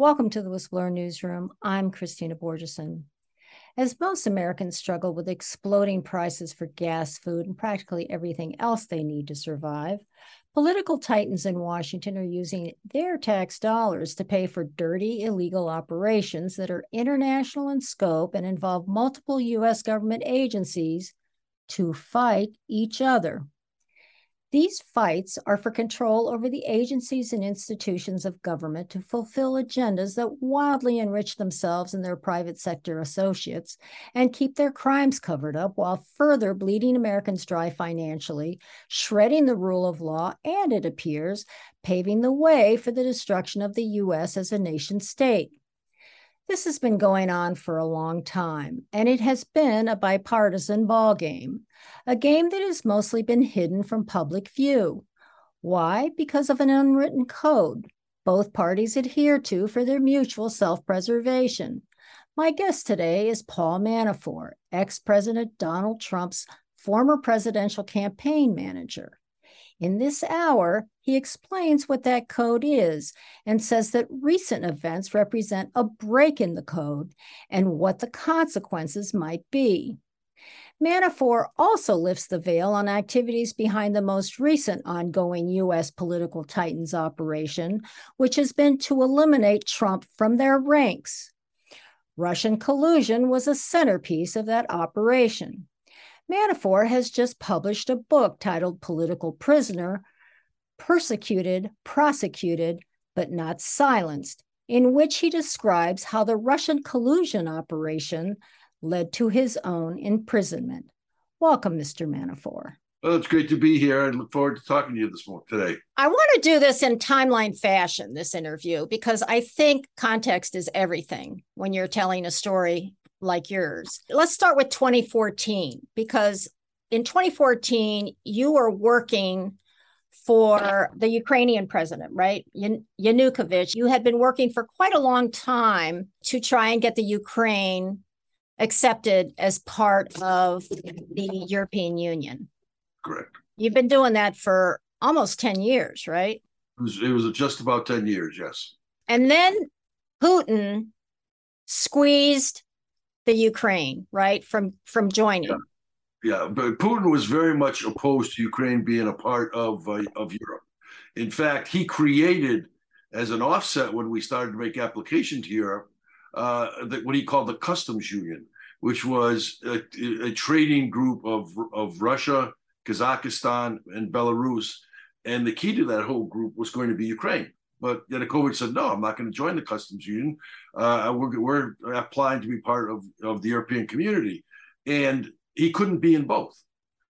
Welcome to the Whistleblower Newsroom. I'm Kristina Borjesson. As most Americans struggle with exploding prices for gas, food, and practically everything else they need to survive, political titans in Washington are using their tax dollars to pay for dirty, illegal operations that are international in scope and involve multiple U.S. government agencies to fight each other. These fights are for control over the agencies and institutions of government to fulfill agendas that wildly enrich themselves and their private sector associates and keep their crimes covered up while further bleeding Americans dry financially, shredding the rule of law, and it appears, paving the way for the destruction of the U.S. as a nation state. This has been going on for a long time, and it has been a bipartisan ballgame, a game that has mostly been hidden from public view. Why? Because of an unwritten code both parties adhere to for their mutual self preservation. My guest today is Paul Manafort, ex President Donald Trump's former presidential campaign manager. In this hour, he explains what that code is and says that recent events represent a break in the code and what the consequences might be. Manafort also lifts the veil on activities behind the most recent ongoing U.S. political Titans operation, which has been to eliminate Trump from their ranks. Russian collusion was a centerpiece of that operation. Manafort has just published a book titled Political Prisoner Persecuted, Prosecuted, but Not Silenced, in which he describes how the Russian collusion operation led to his own imprisonment. Welcome, Mr. Manafort. Well, it's great to be here. and look forward to talking to you this morning today. I want to do this in timeline fashion, this interview, because I think context is everything when you're telling a story like yours. Let's start with 2014 because in 2014 you were working for the Ukrainian president, right? Yanukovych. You had been working for quite a long time to try and get the Ukraine accepted as part of the European Union. Correct. You've been doing that for almost 10 years, right? It was, it was just about 10 years, yes. And then Putin squeezed the Ukraine, right, from from joining. Yeah. yeah, but Putin was very much opposed to Ukraine being a part of uh, of Europe. In fact, he created as an offset when we started to make application to Europe uh, the, what he called the customs union, which was a, a trading group of of Russia, Kazakhstan, and Belarus. And the key to that whole group was going to be Ukraine. But Yanukovych said, no, I'm not going to join the customs union. Uh, we're, we're applying to be part of, of the European community. And he couldn't be in both.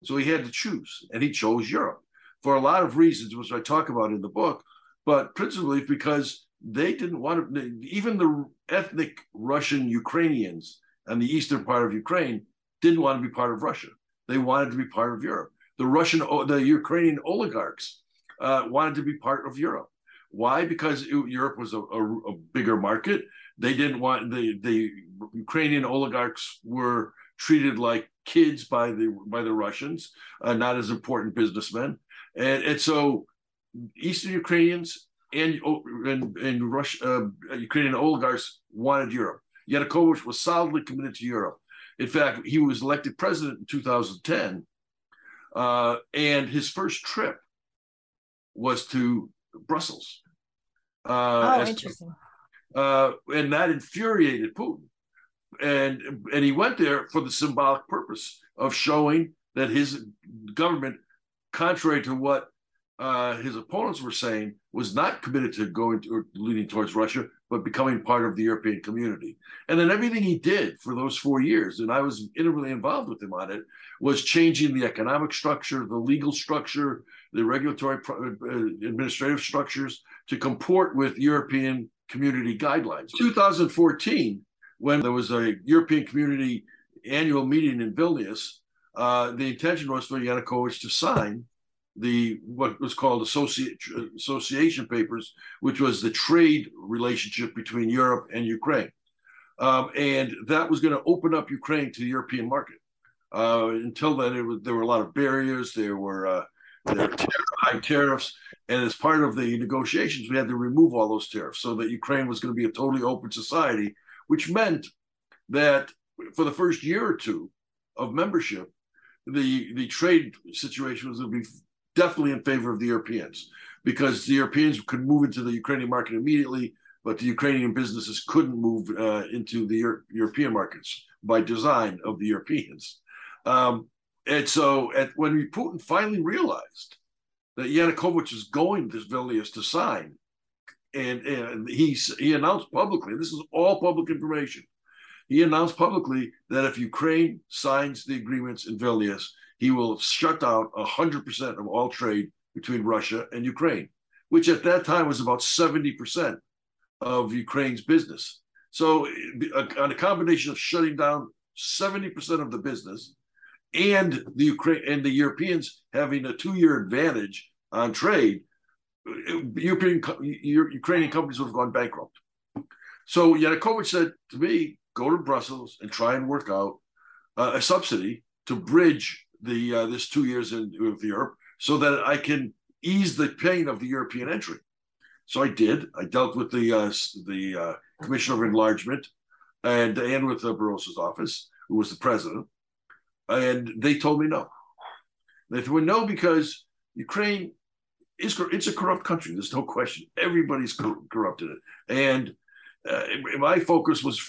So he had to choose, and he chose Europe for a lot of reasons, which I talk about in the book, but principally because they didn't want to, even the ethnic Russian Ukrainians and the eastern part of Ukraine didn't want to be part of Russia. They wanted to be part of Europe. The Russian, the Ukrainian oligarchs uh, wanted to be part of Europe. Why? Because it, Europe was a, a, a, bigger market. They didn't want the the Ukrainian oligarchs were treated like kids by the by the Russians, uh, not as important businessmen, and and so Eastern Ukrainians and and, and Russia, uh, Ukrainian oligarchs wanted Europe. Yanukovych was solidly committed to Europe. In fact, he was elected president in 2010, uh, and his first trip was to Brussels. Uh, oh, interesting. Uh, and that infuriated Putin, and and he went there for the symbolic purpose of showing that his government, contrary to what uh, his opponents were saying, was not committed to going to, or leading towards Russia, but becoming part of the European community. And then everything he did for those four years, and I was intimately involved with him on it, was changing the economic structure, the legal structure, the regulatory uh, administrative structures to comport with European community guidelines. 2014, when there was a European community annual meeting in Vilnius, uh, the intention was for Yanukovych to sign the what was called associate, association papers, which was the trade relationship between Europe and Ukraine, um, and that was going to open up Ukraine to the European market. Uh, until then, was, there were a lot of barriers. There were uh, there were high tariffs. And as part of the negotiations, we had to remove all those tariffs so that Ukraine was going to be a totally open society, which meant that for the first year or two of membership, the, the trade situation was going to be definitely in favor of the Europeans because the Europeans could move into the Ukrainian market immediately, but the Ukrainian businesses couldn't move uh, into the Euro- European markets by design of the Europeans. Um, and so, at, when Putin finally realized that Yanukovych is going to Vilnius to sign, and, and he he announced publicly, this is all public information. He announced publicly that if Ukraine signs the agreements in Vilnius, he will shut down 100% of all trade between Russia and Ukraine, which at that time was about 70% of Ukraine's business. So, eh, uh, on a combination of shutting down 70% of the business and the Ukraine and the Europeans having a two-year advantage on trade, European Ukrainian companies would have gone bankrupt. So Yanukovych said to me, "Go to Brussels and try and work out uh, a subsidy to bridge the uh, this two years in Europe, so that I can ease the pain of the European entry." So I did. I dealt with the uh, the uh, Commissioner of Enlargement and and with Barroso's office, who was the president, and they told me no. They told me no because Ukraine is it's a corrupt country. There's no question. Everybody's corrupt in it, and uh, my focus was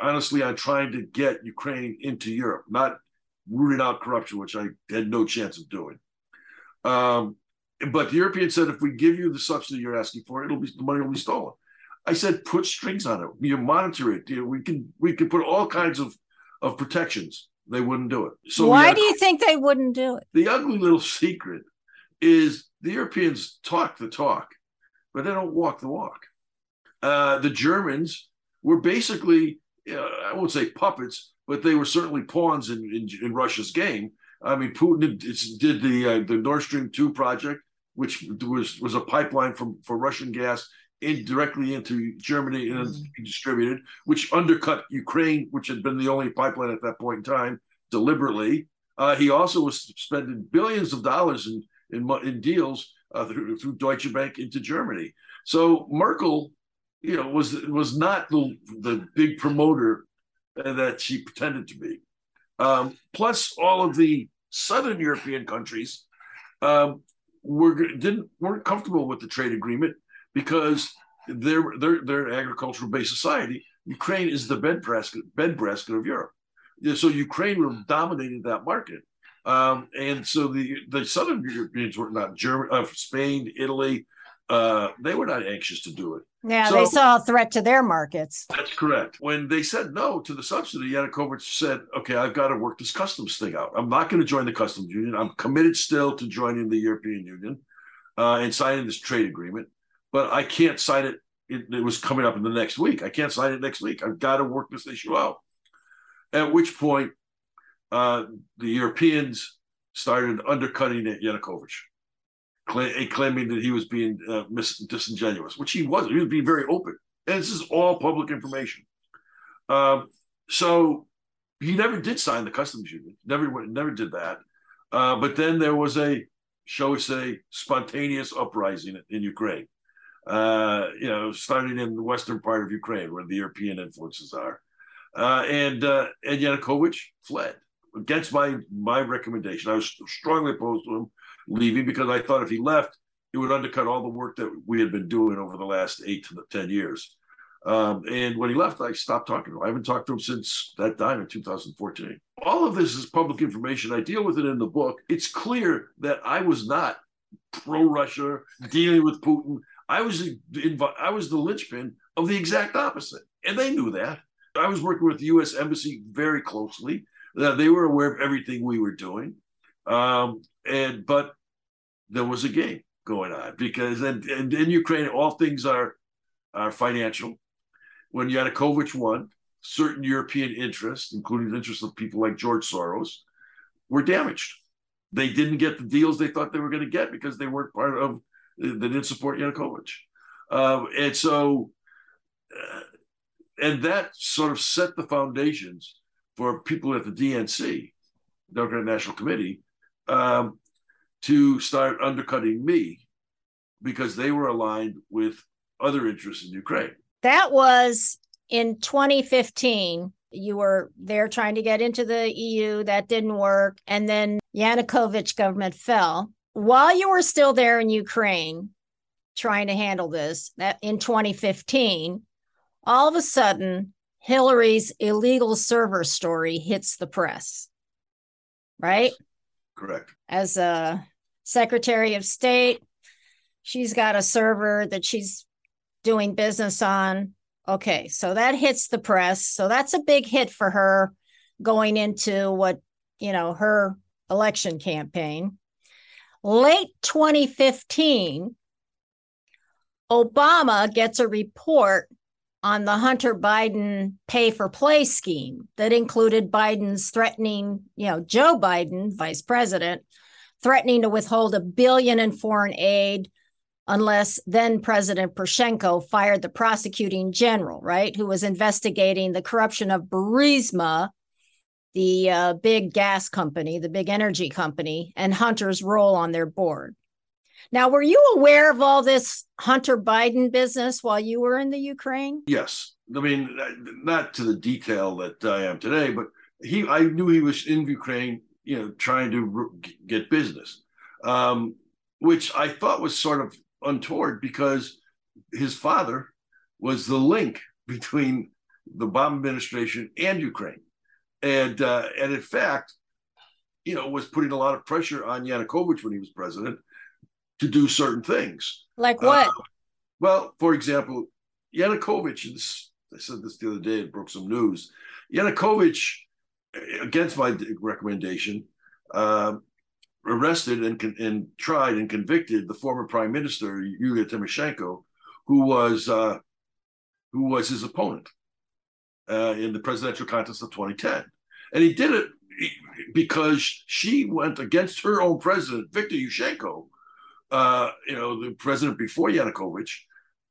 honestly on trying to get Ukraine into Europe, not rooting out corruption, which I had no chance of doing. Um, but the Europeans said, if we give you the subsidy you're asking for, it'll be the money will be stolen. I said, put strings on it. You monitor it. You know, we can we can put all kinds of of protections. They wouldn't do it. So why do you think they wouldn't do it? The ugly little secret is the Europeans talk the talk, but they don't walk the walk. Uh, the Germans were basically, uh, I won't say puppets, but they were certainly pawns in, in, in Russia's game. I mean, Putin did the uh, the Nord Stream two project, which was was a pipeline from for Russian gas in directly into Germany and mm-hmm. distributed, which undercut Ukraine, which had been the only pipeline at that point in time, deliberately. Uh, he also was spending billions of dollars in in, in deals uh, through, through Deutsche Bank into Germany. So Merkel, you know, was was not the the big promoter that she pretended to be. Um, plus, all of the southern European countries um, were didn't weren't comfortable with the trade agreement because they're they're they're an agricultural based society. Ukraine is the bed basket of Europe. So Ukraine dominated that market. Um, and so the the southern Europeans were not German, uh, Spain, Italy. Uh, they were not anxious to do it. Yeah, so, they saw a threat to their markets. That's correct. When they said no to the subsidy, Yanukovych said, "Okay, I've got to work this customs thing out. I'm not going to join the customs union. I'm committed still to joining the European Union uh, and signing this trade agreement, but I can't sign it. it. It was coming up in the next week. I can't sign it next week. I've got to work this issue out." At which point, uh, the Europeans started undercutting Yanukovych, claiming that he was being uh, mis- disingenuous, which he wasn't. He was being very open. And this is all public information. Um, so he never did sign the customs union, never, never did that. Uh, but then there was a, shall we say, spontaneous uprising in Ukraine. Uh, you know, starting in the western part of Ukraine, where the European influences are, uh, and uh, and Yanukovych fled against my my recommendation. I was strongly opposed to him leaving because I thought if he left, it would undercut all the work that we had been doing over the last eight to ten years. Um, and when he left, I stopped talking to him. I haven't talked to him since that time in 2014. All of this is public information. I deal with it in the book. It's clear that I was not pro Russia, dealing with Putin. I was I was the linchpin of the exact opposite, and they knew that. I was working with the U.S. Embassy very closely they were aware of everything we were doing, um, and but there was a game going on because and, and in Ukraine all things are are financial. When Yanukovych won, certain European interests, including the interests of people like George Soros, were damaged. They didn't get the deals they thought they were going to get because they weren't part of. They didn't support Yanukovych, um, and so, uh, and that sort of set the foundations for people at the DNC, Democratic National Committee, um, to start undercutting me because they were aligned with other interests in Ukraine. That was in 2015. You were there trying to get into the EU, that didn't work. And then Yanukovych government fell. While you were still there in Ukraine trying to handle this, that in 2015, all of a sudden Hillary's illegal server story hits the press. Right? Correct. As a Secretary of State, she's got a server that she's doing business on. Okay, so that hits the press. So that's a big hit for her going into what, you know, her election campaign. Late 2015, Obama gets a report on the Hunter Biden pay for play scheme that included Biden's threatening, you know, Joe Biden, vice president, threatening to withhold a billion in foreign aid unless then President Poroshenko fired the prosecuting general, right, who was investigating the corruption of Burisma, the uh, big gas company, the big energy company, and Hunter's role on their board. Now, were you aware of all this Hunter Biden business while you were in the Ukraine? Yes. I mean, not to the detail that I am today, but he, I knew he was in Ukraine, you know, trying to get business, um, which I thought was sort of untoward because his father was the link between the Obama administration and Ukraine, and uh, and in fact, you know, was putting a lot of pressure on Yanukovych when he was president to do certain things. Like what? Uh, well, for example, Yanukovych, this, I said this the other day, it broke some news. Yanukovych, against my recommendation, uh, arrested and, and tried and convicted the former prime minister, Yulia Tymoshenko, who was uh, who was his opponent uh, in the presidential contest of 2010. And he did it because she went against her own president, Viktor Yushchenko, uh, you know, the president before Yanukovych,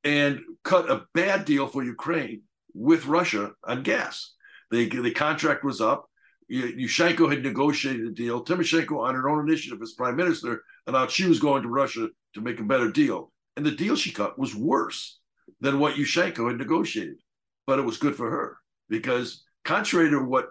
and cut a bad deal for Ukraine with Russia on gas. They, the contract was up. Yushchenko had negotiated a deal. Tymoshenko, on her own initiative as prime minister, announced she was going to Russia to make a better deal. And the deal she cut was worse than what Yushchenko had negotiated. But it was good for her because, contrary to what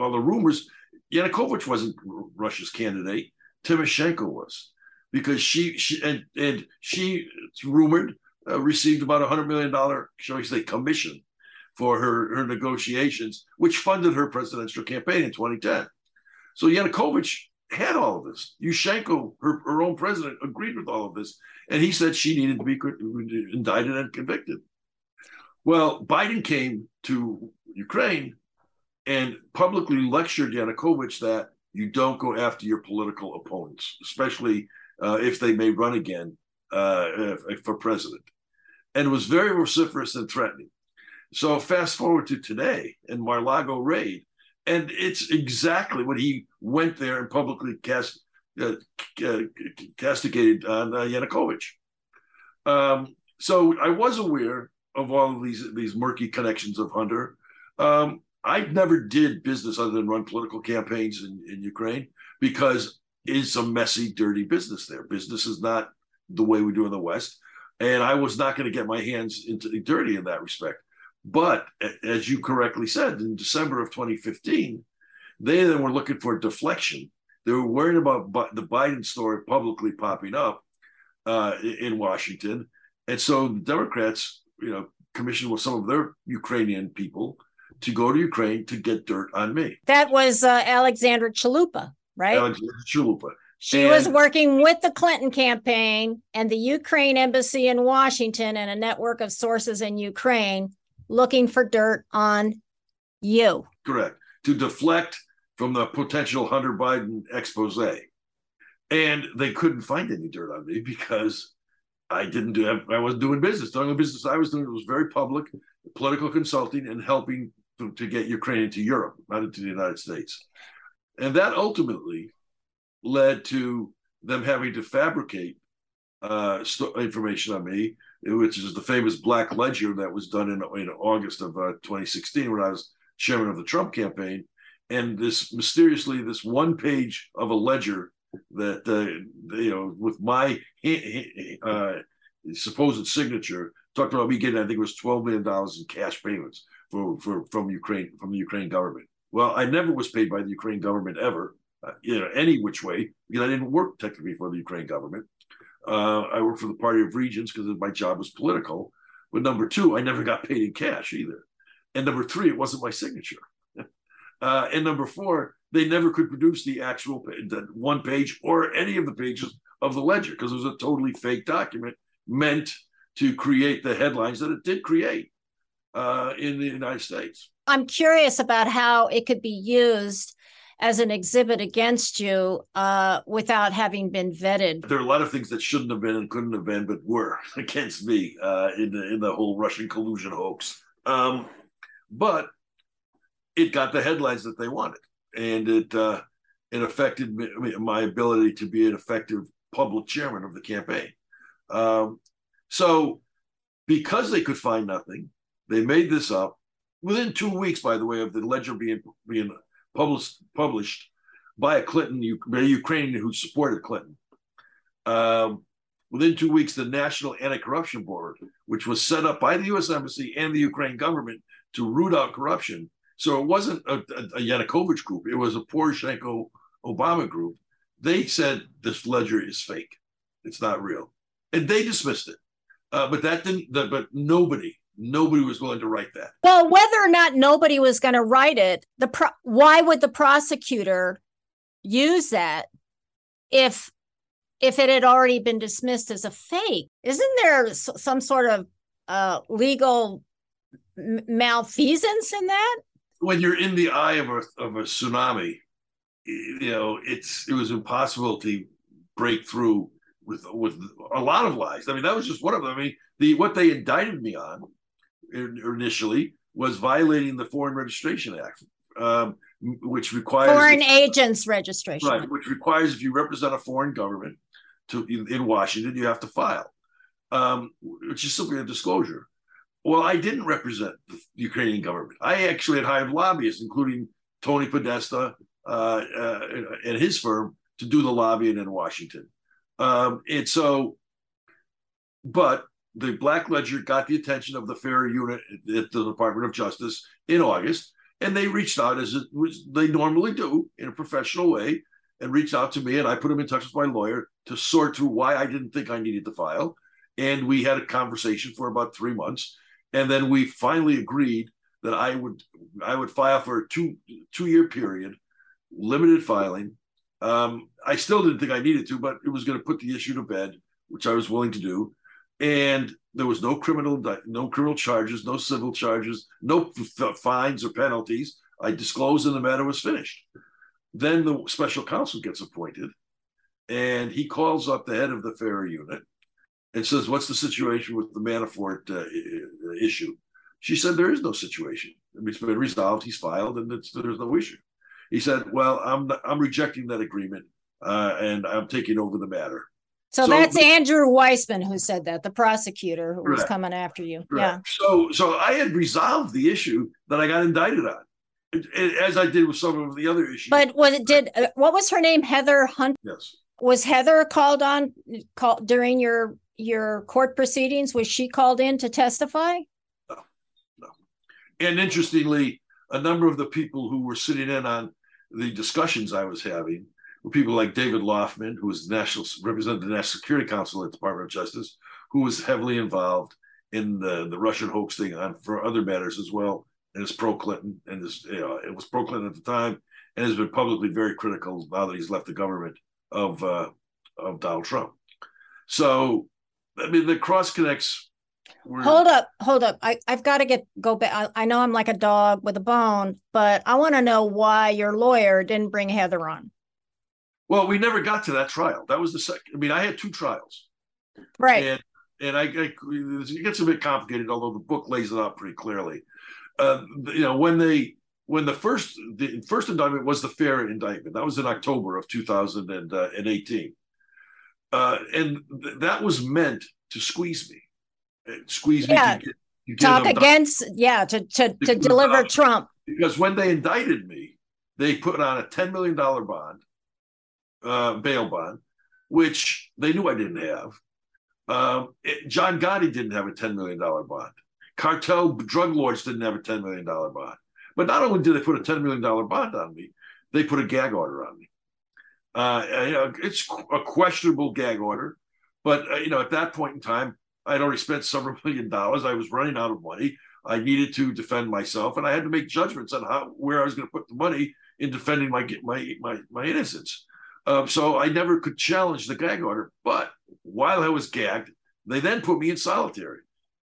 all the rumors, Yanukovych wasn't Russia's candidate. Tymoshenko was because she, she and, and she, it's rumored, uh, received about a $100 million, shall we say, commission for her, her negotiations, which funded her presidential campaign in 2010. So Yanukovych had all of this. Yushchenko, her, her own president, agreed with all of this. And he said she needed to be indicted and convicted. Well, Biden came to Ukraine and publicly lectured Yanukovych that you don't go after your political opponents, especially uh, if they may run again uh, for president, and was very vociferous and threatening. So fast forward to today in Mar-a-Lago raid, and it's exactly what he went there and publicly cast, uh, uh, castigated on uh, Yanukovych. Um, so I was aware of all of these these murky connections of Hunter. Um, I never did business other than run political campaigns in, in Ukraine because it's a messy, dirty business there. Business is not the way we do in the West. And I was not going to get my hands into dirty in that respect. But as you correctly said, in December of 2015, they then were looking for deflection. They were worried about the Biden story publicly popping up uh, in Washington, and so the Democrats, you know, commissioned with some of their Ukrainian people to go to Ukraine to get dirt on me. That was uh, Alexandra Chalupa, right? Alexandra Chalupa. She and, was working with the Clinton campaign and the Ukraine embassy in Washington and a network of sources in Ukraine looking for dirt on you. Correct. To deflect from the potential Hunter Biden expose. And they couldn't find any dirt on me because I didn't do I wasn't doing business. The only business I was doing was very public, political consulting and helping to, to get Ukraine into Europe, not into the United States. And that ultimately led to them having to fabricate uh, st- information on me which is the famous Black Ledger that was done in, in August of uh, 2016 when I was chairman of the Trump campaign. And this mysteriously, this one page of a ledger that uh, you know with my uh, supposed signature talked about me getting I think it was twelve million dollars in cash payments for, for from Ukraine from the Ukraine government. Well, I never was paid by the Ukraine government ever, uh, you know, any which way because I didn't work technically for the Ukraine government. Uh, I worked for the Party of Regions because my job was political. But number two, I never got paid in cash either. And number three, it wasn't my signature. uh, and number four, they never could produce the actual the one page or any of the pages of the ledger because it was a totally fake document meant to create the headlines that it did create uh, in the United States. I'm curious about how it could be used as an exhibit against you uh, without having been vetted. There are a lot of things that shouldn't have been and couldn't have been, but were against me uh, in the in the whole Russian collusion hoax. Um, but it got the headlines that they wanted, and it uh, it affected my ability to be an effective public chairman of the campaign. Um, so, because they could find nothing, they made this up within two weeks. By the way, of the ledger being being published published by a Clinton, a Ukrainian who supported Clinton. Um, within two weeks, the National Anti-Corruption Board, which was set up by the U.S. Embassy and the Ukraine government to root out corruption. So it wasn't a, a, Yanukovych group; it was a Poroshenko Obama group. They said this ledger is fake; it's not real, and they dismissed it. Uh, but that didn't. The, but nobody, nobody was willing to write that. Well, whether or not nobody was going to write it, the pro- why would the prosecutor use that if if it had already been dismissed as a fake? Isn't there some sort of uh, legal malfeasance in that? When you're in the eye of a of a tsunami, you know it's it was impossible to break through with with a lot of lies. I mean, that was just one of them. I mean, the what they indicted me on initially was violating the Foreign Registration Act, um, which requires foreign agents registration, right? Which requires if you represent a foreign government to in Washington, you have to file, um, which is simply a disclosure. Well, I didn't represent the Ukrainian government. I actually had hired lobbyists, including Tony Podesta uh, uh, and his firm, to do the lobbying in Washington. Um, and so, but the Black Ledger got the attention of the FARA unit at the Department of Justice in August, and they reached out as they normally do in a professional way, and reached out to me, and I put them in touch with my lawyer to sort through why I didn't think I needed to file, and we had a conversation for about three months, and then we finally agreed that I would I would file for a two two year period, limited filing. Um, I still didn't think I needed to, but it was going to put the issue to bed, which I was willing to do and there was no criminal no criminal charges no civil charges no f- fines or penalties. I disclosed and the matter was finished. Then the special counsel gets appointed and he calls up the head of the FARA unit and says what's the situation with the manafort uh, issue? She said there is no situation. It's been resolved. He's filed and there's no issue. He said well i'm i'm rejecting that agreement uh, and i'm taking over the matter so, so, that's Andrew Weissmann who said that, the prosecutor who was coming after you. Yeah. So so I had resolved the issue that I got indicted on, as I did with some of the other issues. But was it did uh, what was her name? Heather Hunt. Yes. Was Heather called on called during your your court proceedings? Was she called in to testify? No, no. And interestingly, a number of the people who were sitting in on the discussions I was having were people like David Laufman, who was the national represented the National Security Council at the Department of Justice, who was heavily involved in the, the Russian hoax thing on for other matters as well, and is pro Clinton, and is you know, it was pro Clinton at the time, and has been publicly very critical now that he's left the government of uh, of Donald Trump. So, I mean, the cross connects. Were... Hold up, hold up. I, I've got to get go back. I, I know I'm like a dog with a bone, but I want to know why your lawyer didn't bring Heather on. Well, we never got to that trial. That was the second. I mean, I had two trials. Right. And and I, I it gets a bit complicated, although the book lays it out pretty clearly. Uh, you know, when they when the first the first indictment was the FARA indictment. That was in October of 2018. Uh, and th- that was meant to squeeze me, uh, squeeze yeah. me. To get, to Talk against, yeah, to to, to deliver Trump. Because when they indicted me, they put on a $10 million bond uh, bail bond, which they knew I didn't have. Um, it, John Gotti didn't have a $10 million bond. Cartel drug lords didn't have a $10 million bond. But not only did they put a $10 million bond on me, they put a gag order on me. Uh, you know, it's a questionable gag order, but uh, you know, at that point in time, I'd already spent several million dollars. I was running out of money. I needed to defend myself, and I had to make judgments on how where I was going to put the money in defending my my my, my innocence. Um, so I never could challenge the gag order. But while I was gagged, they then put me in solitary.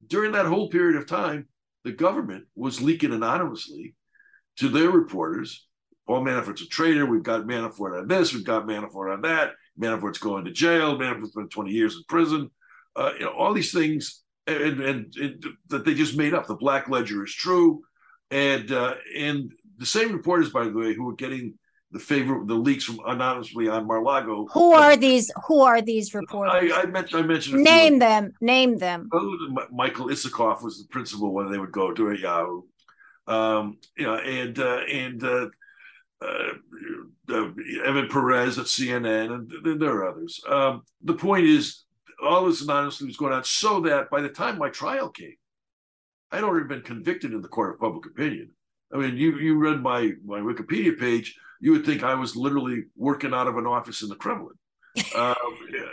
During that whole period of time, the government was leaking anonymously to their reporters. Paul Manafort's a traitor. We've got Manafort on this. We've got Manafort on that. Manafort's going to jail. Manafort's been 20 years in prison. Uh, you know, all these things and, and, and, that they just made up. The Black Ledger is true. And uh, and the same reporters, by the way, who were getting the favor the leaks from anonymously on Mar-a-Lago. Who are these? Who are these reporters? I, I mentioned. I mentioned. Name them. Name them. Michael Isikoff was the principal when they would go to a Yahoo. Um, you know, and uh, and uh, uh, uh Evan Perez at CNN, and there are others. Um, the point is, all this anonymously was going on, so that by the time my trial came, I'd already been convicted in the court of public opinion. I mean, you you read my my Wikipedia page, you would think I was literally working out of an office in the Kremlin, um,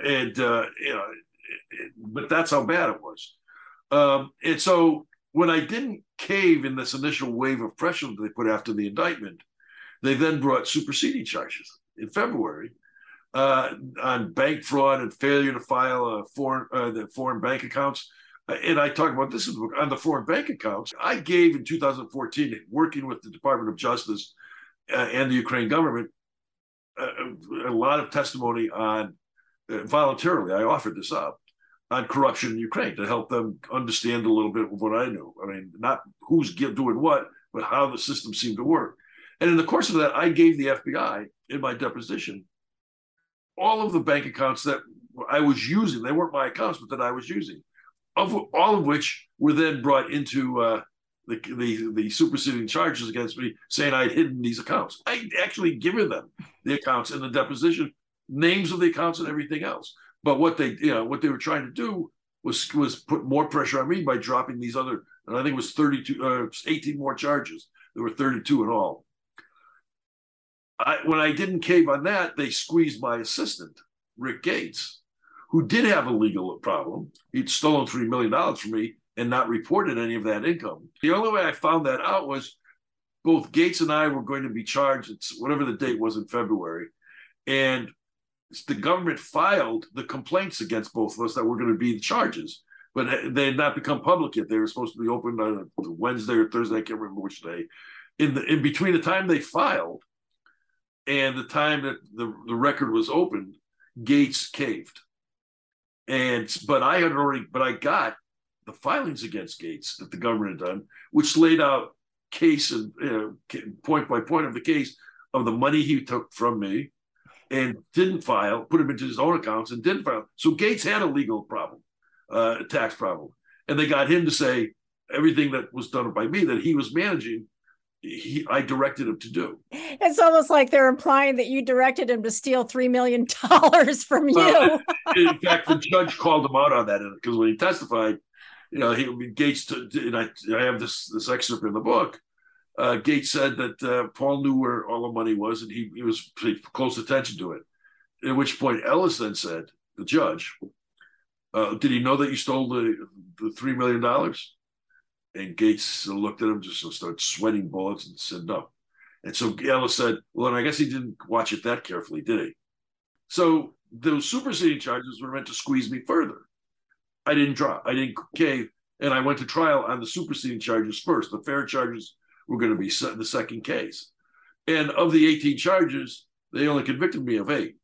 and uh, you know, but that's how bad it was. Um, and so when I didn't cave in this initial wave of pressure that they put after the indictment, they then brought superseding charges in February uh, on bank fraud and failure to file a foreign uh, the foreign bank accounts. Uh, and I talk about this in the book on the foreign bank accounts. I gave in 2014, working with the Department of Justice uh, and the Ukraine government, uh, a lot of testimony on uh, voluntarily. I offered this up on corruption in Ukraine to help them understand a little bit of what I knew. I mean, not who's doing what, but how the system seemed to work. And in the course of that, I gave the FBI in my deposition all of the bank accounts that I was using. They weren't my accounts, but that I was using, of all of which were then brought into uh, the, the the superseding charges against me, saying I'd hidden these accounts. I actually given them the accounts in the deposition, names of the accounts and everything else. But what they, you know, what they were trying to do was was put more pressure on me by dropping these other, and I think it was 32, uh, 18 more charges. There were 32 in all. I, when I didn't cave on that, they squeezed my assistant, Rick Gates, who did have a legal problem. He'd stolen $3 million from me and not reported any of that income. The only way I found that out was both Gates and I were going to be charged, it's whatever the date was in February. And the government filed the complaints against both of us that were going to be the charges, but they had not become public yet. They were supposed to be opened on Wednesday or Thursday. I can't remember which day. In the in between the time they filed and the time that the, the record was opened, Gates caved. And but I had already, but I got the filings against Gates that the government had done, which laid out case and uh, point by point of the case of the money he took from me and didn't file, put him into his own accounts and didn't file. So Gates had a legal problem, uh, a tax problem. And they got him to say everything that was done by me that he was managing, he, I directed him to do. It's almost like they're implying that you directed him to steal $3 million from you. in fact, the judge called him out on that because when he testified, you know, he Gates, and I, I have this, this excerpt in the book uh, Gates said that uh, Paul knew where all the money was and he, he was paying close attention to it. At which point Ellis then said, the judge, uh, did he know that you stole the, the $3 million? And Gates looked at him, just started sweating bullets and said no. And so Ellis said, well, then I guess he didn't watch it that carefully, did he? So those superseding charges were meant to squeeze me further. I didn't drop, I didn't cave, and I went to trial on the superseding charges first. The FARA charges were going to be set in the second case. And of the 18 charges, they only convicted me of eight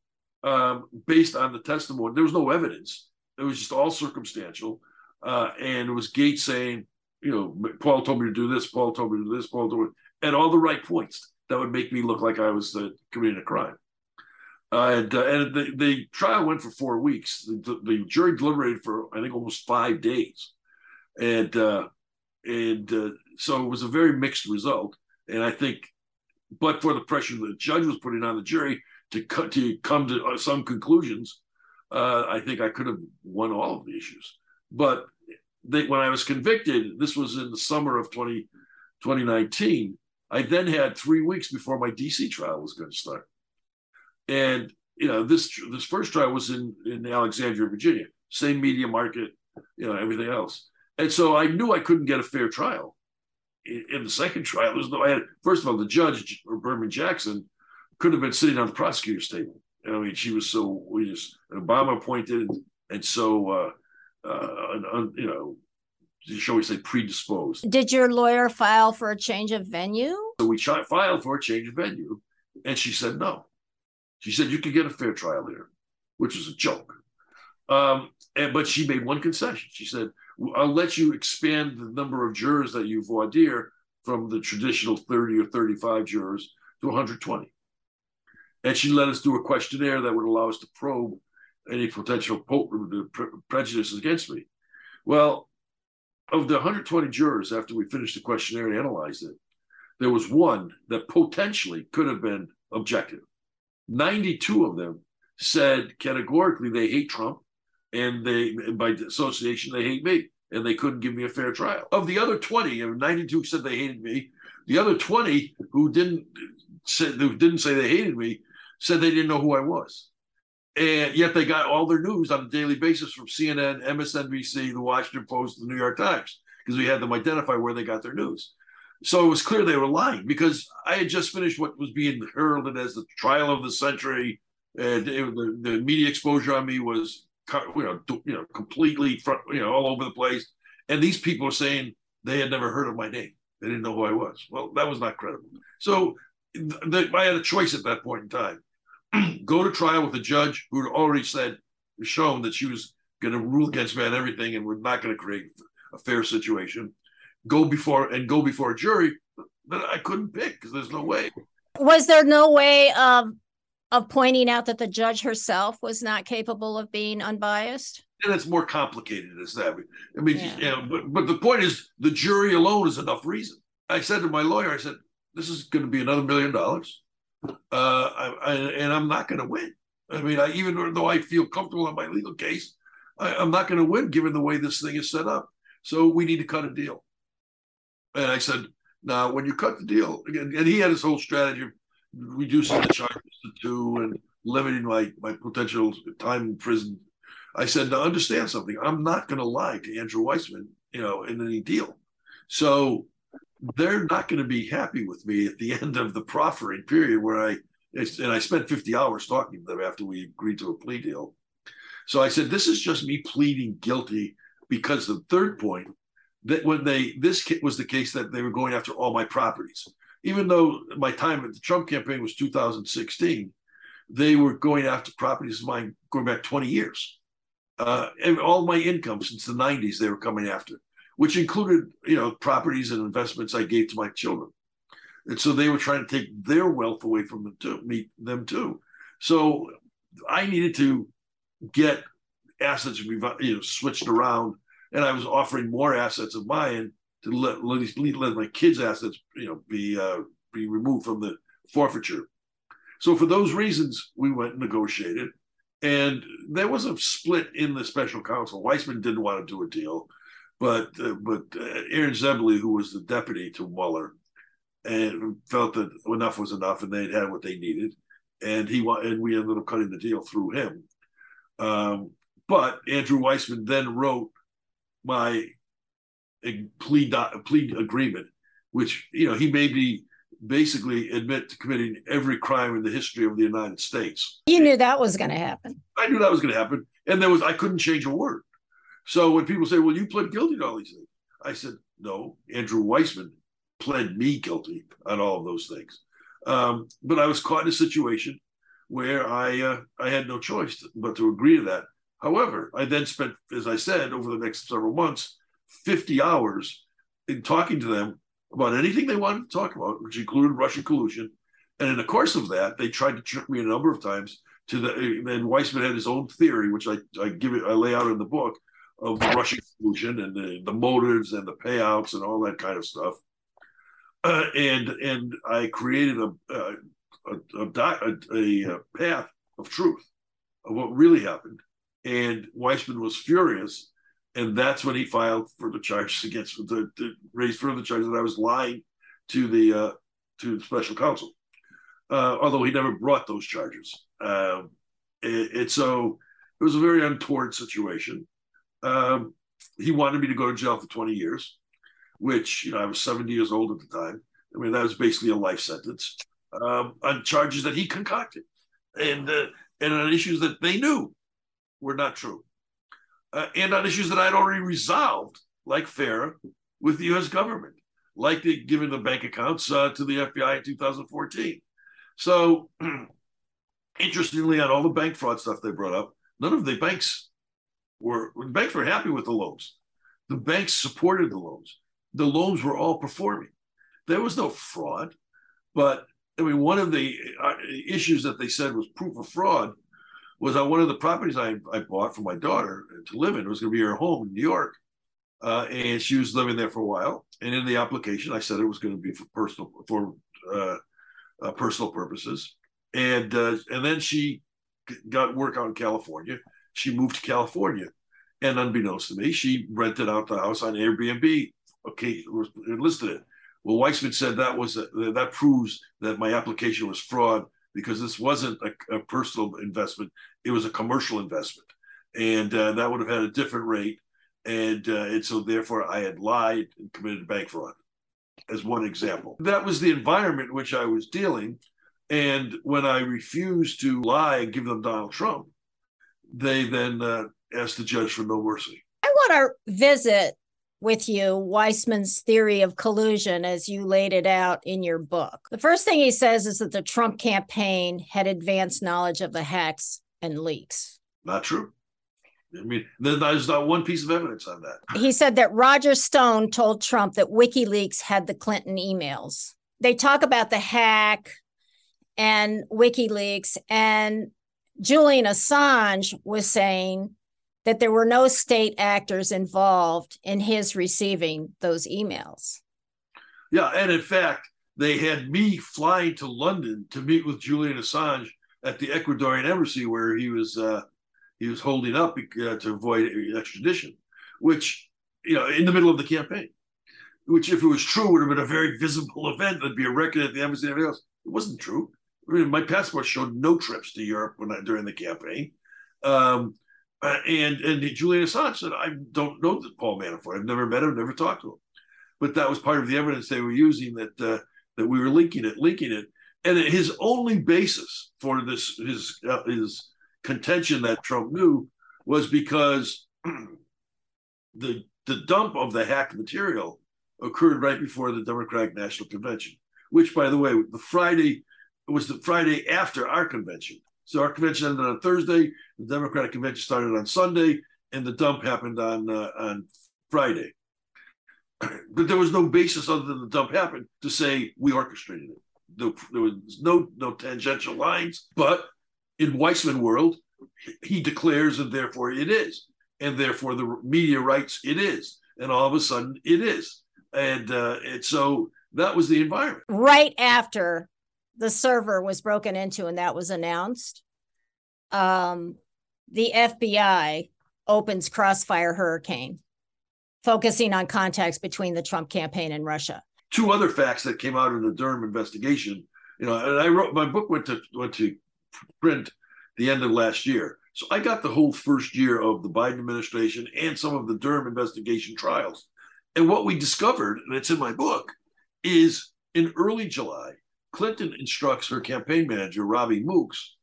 um, based on the testimony. There was no evidence, it was just all circumstantial. Uh, and it was Gates saying, you know, Paul told me to do this, Paul told me to do this, Paul told me, at all the right points that would make me look like I was uh, committing a crime. And, uh, and the, the, trial went for four weeks. The, the, jury deliberated for I think almost five days, and uh, and uh, so it was a very mixed result. And I think, but for the pressure the judge was putting on the jury to to come to uh, some conclusions, uh, I think I could have won all of the issues. But they, when I was convicted, this was in the summer of 20, 2019. I then had three weeks before my DC trial was going to start, and you know this this first trial was in in Alexandria, Virginia, same media market, you know everything else, and so I knew I couldn't get a fair trial. In, in the second trial, there's no. I had, first of all, the judge or Berman Jackson could have been sitting on the prosecutor's table. I mean, she was so we just Obama appointed, and so uh, uh, you know, shall we say, predisposed. Did your lawyer file for a change of venue? So we filed for a change of venue, and she said no. She said you can get a fair trial here, which is a joke. Um, and but she made one concession. She said, "I'll let you expand the number of jurors that you voir dire from the traditional 30 or 35 jurors to 120." And she let us do a questionnaire that would allow us to probe any potential prejudices against me. Well, of the 120 jurors, after we finished the questionnaire and analyzed it, there was one that potentially could have been objective. 92 of them said categorically they hate Trump and they, by association, they hate me and they couldn't give me a fair trial. Of the other 20, 92 said they hated me. The other 20 who didn't say, who didn't say they hated me said they didn't know who I was. And yet they got all their news on a daily basis from CNN, MSNBC, the Washington Post, the New York Times, because we had them identify where they got their news. So it was clear they were lying because I had just finished what was being heralded as the trial of the century. And it, the, the media exposure on me was, you know, you know, completely, front, you know, all over the place. And these people were saying they had never heard of my name. They didn't know who I was. Well, that was not credible. So the, I had a choice at that point in time go to trial with a judge who had already said, shown that she was going to rule against me on everything and we're not going to create a fair situation. Go before and go before a jury that I couldn't pick because there's no way. Was there no way of of pointing out that the judge herself was not capable of being unbiased? And it's more complicated as that. I mean, yeah. you know, but but the point is, the jury alone is enough reason. I said to my lawyer, I said, "This is going to be another million dollars uh, I, I, and I'm not going to win. I mean, I, even though I feel comfortable on my legal case, I, am not going to win given the way this thing is set up. So we need to cut a deal. And I said, now when you cut the deal, and he had his whole strategy of reducing the charges to two and limiting my my potential time in prison. I said, now understand something. I'm not going to lie to Andrew Weissmann, you know, in any deal. So they're not going to be happy with me at the end of the proffering period where I and I spent 50 hours talking to them after we agreed to a plea deal. So I said, this is just me pleading guilty because the third point that when they this was the case that they were going after all my properties, even though my time at the Trump campaign was 2016, they were going after properties of mine going back 20 years. Uh, and all my income since the 90s they were coming after which included, you know, properties and investments I gave to my children. And so they were trying to take their wealth away from them too, me, them too. So I needed to get assets you know switched around, and I was offering more assets of mine to let let, let my kids' assets you know be uh, be removed from the forfeiture. So for those reasons, we went and negotiated, and there was a split in the special counsel. Weissmann didn't want to do a deal. But uh, but uh, Aaron Zebley, who was the deputy to Mueller, and felt that enough was enough, and they'd had what they needed, and he and we ended up cutting the deal through him. Um, but Andrew Weissmann then wrote my plea plea agreement, which you know he made me basically admit to committing every crime in the history of the United States. You knew that was going to happen. I knew that was going to happen, and there was I couldn't change a word. So when people say, well, you pled guilty to all these things, I said, no, Andrew Weissmann pled me guilty on all of those things. Um, but I was caught in a situation where I uh, I had no choice but to agree to that. However, I then spent, as I said, over the next several months, 50 hours in talking to them about anything they wanted to talk about, which included Russian collusion. And in the course of that, they tried to trick me a number of times to the, and Weissmann had his own theory, which I, I give it, I lay out in the book, of the Russian collusion and the, the motives and the payouts and all that kind of stuff. Uh, and and I created a a, a, a, a path of truth of what really happened. And Weissmann was furious. And that's when he filed further charges against the, the raised further charges that I was lying to the uh, to the special counsel. Uh, although he never brought those charges. Um, and, and, so it was a very untoward situation. Um, he wanted me to go to jail for 20 years, which, you know, I was 70 years old at the time. I mean, that was basically a life sentence um, on charges that he concocted and, uh, and on issues that they knew were not true. Uh, and on issues that I'd already resolved, like FARA, with the US government, like the, giving the bank accounts uh, to the FBI in 2014. So, interestingly, on all the bank fraud stuff they brought up, none of the banks were the banks were happy with the loans. The banks supported the loans. The loans were all performing. There was no fraud, but I mean, one of the uh, issues that they said was proof of fraud was on one of the properties I, I bought for my daughter to live in. It was going to be her home in New York, uh, and she was living there for a while. And in the application, I said it was going to be for personal for uh, uh, personal purposes. And uh, and then she got work out in California. She moved to California, and unbeknownst to me, she rented out the house on Airbnb. Okay, listed it. Well, Weissmann said that was a, that proves that my application was fraud because this wasn't a, a personal investment; it was a commercial investment, and uh, that would have had a different rate. And uh, and so therefore, I had lied and committed bank fraud, as one example. That was the environment in which I was dealing, and when I refused to lie and give them Donald Trump, they then uh, asked the judge for no mercy. I want to visit with you Weissmann's theory of collusion as you laid it out in your book. The first thing he says is that the Trump campaign had advanced knowledge of the hacks and leaks. Not true. I mean, there's not one piece of evidence on that. He said that Roger Stone told Trump that WikiLeaks had the Clinton emails. They talk about the hack, and WikiLeaks. And Julian Assange was saying that there were no state actors involved in his receiving those emails. Yeah, and in fact, they had me flying to London to meet with Julian Assange at the Ecuadorian embassy where he was uh, he was holding up uh, to avoid extradition, which you know in the middle of the campaign, which if it was true would have been a very visible event. There'd be a record at the embassy and everything else. It wasn't true. I mean, my passport showed no trips to Europe when I, during the campaign. Um, uh, and and Julian Assange said, I don't know Paul Manafort. I've never met him, never talked to him. But that was part of the evidence they were using that uh, that we were linking it, linking it. And his only basis for this his uh, his contention that Trump knew was because the the dump of the hacked material occurred right before the Democratic National Convention, which, by the way, the Friday was the Friday after our convention. So our convention ended on Thursday. The Democratic convention started on Sunday, and the dump happened on uh, on Friday. But there was no basis other than the dump happened to say we orchestrated it. There, there was no no tangential lines. But in Weissmann world, he declares, and therefore it is, and therefore the media writes it is, and all of a sudden it is, and uh, and so that was the environment. Right after the server was broken into and that was announced, um, the FBI opens Crossfire Hurricane, focusing on contacts between the Trump campaign and Russia. Two other facts that came out in the Durham investigation, you know, and I wrote my book went to went to print the end of last year. So I got the whole first year of the Biden administration and some of the Durham investigation trials. And what we discovered, and it's in my book, is in early July, Clinton instructs her campaign manager, Robby Mookes,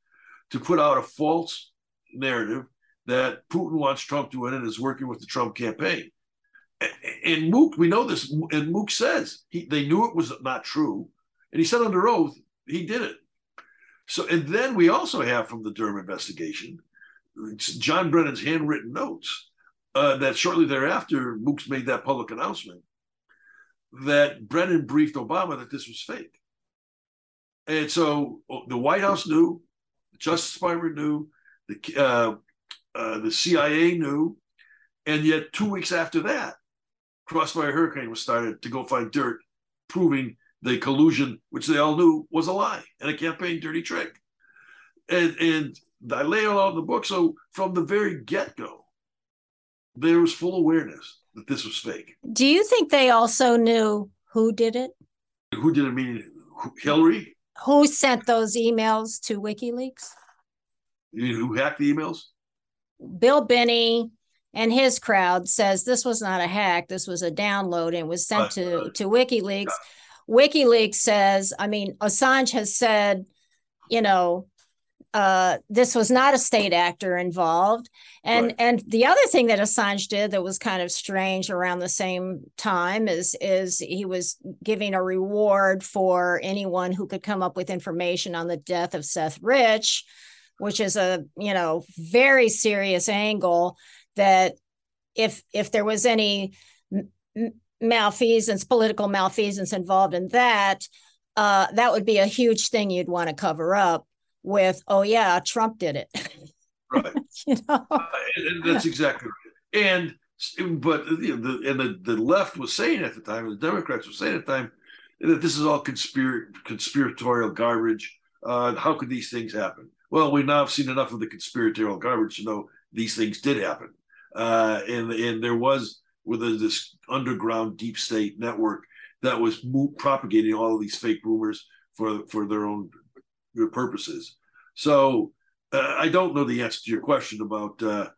to put out a false narrative that Putin wants Trump to win and is working with the Trump campaign. And Mook, we know this, and Mook says he, they knew it was not true, and he said under oath he did it. So, and then we also have from the Durham investigation, John Brennan's handwritten notes uh, that shortly thereafter Mook's made that public announcement that Brennan briefed Obama that this was fake. And so oh, the White House knew, the Justice Department knew, the uh, uh, the CIA knew, and yet two weeks after that, Crossfire Hurricane was started to go find dirt, proving the collusion, which they all knew was a lie and a campaign dirty trick. And and I lay it all in the book. So from the very get go, there was full awareness that this was fake. Do you think they also knew who did it? Who did it mean? Hillary? Who sent those emails to WikiLeaks? Who hacked the emails? Bill Binney and his crowd says this was not a hack, this was a download and was sent to, to WikiLeaks. Yeah. WikiLeaks says, I mean, Assange has said, you know, uh, this was not a state actor involved. And right. and the other thing that Assange did that was kind of strange around the same time is is he was giving a reward for anyone who could come up with information on the death of Seth Rich, which is a you know very serious angle that if if there was any malfeasance, political malfeasance involved in that, uh, that would be a huge thing you'd want to cover up with, oh yeah, Trump did it. Right. you know, uh, and, that's exactly right. And but you know, the and the, the left was saying at the time, the Democrats were saying at the time that this is all conspir- conspiratorial garbage. Uh, how could these things happen? Well, we now have seen enough of the conspiratorial garbage to know these things did happen. Uh, and and there was with this underground deep state network that was mo- propagating all of these fake rumors for for their own purposes. So uh, I don't know the answer to your question about uh,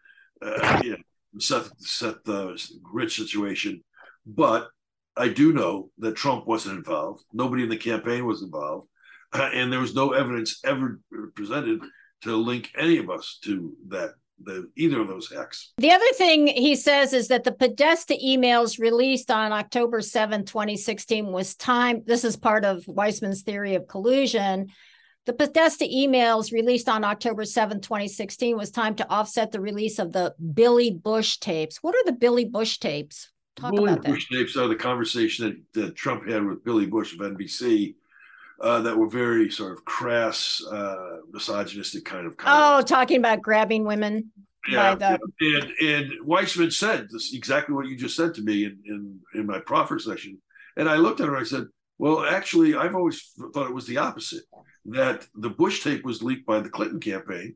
uh, you know, Seth Seth uh, Rich situation, but I do know that Trump wasn't involved. Nobody in the campaign was involved, and there was no evidence ever presented to link any of us to that the either of those hacks. The other thing he says is that the Podesta emails released on October 7, 2016 was time this is part of Weissmann's theory of collusion the Podesta emails released on October 7, 2016 was time to offset the release of the Billy Bush tapes. What are the Billy Bush tapes? Talk Billy about Bush tapes are the conversation that, that, Trump had with Billy Bush of NBC uh, that were very sort of crass, uh, misogynistic kind of. Oh, talking about grabbing women. Yeah, the... and and Weissmann said this exactly what you just said to me in in, in my proffer session, and I looked at her. and I said, "Well, actually, I've always thought it was the opposite that the Bush tape was leaked by the Clinton campaign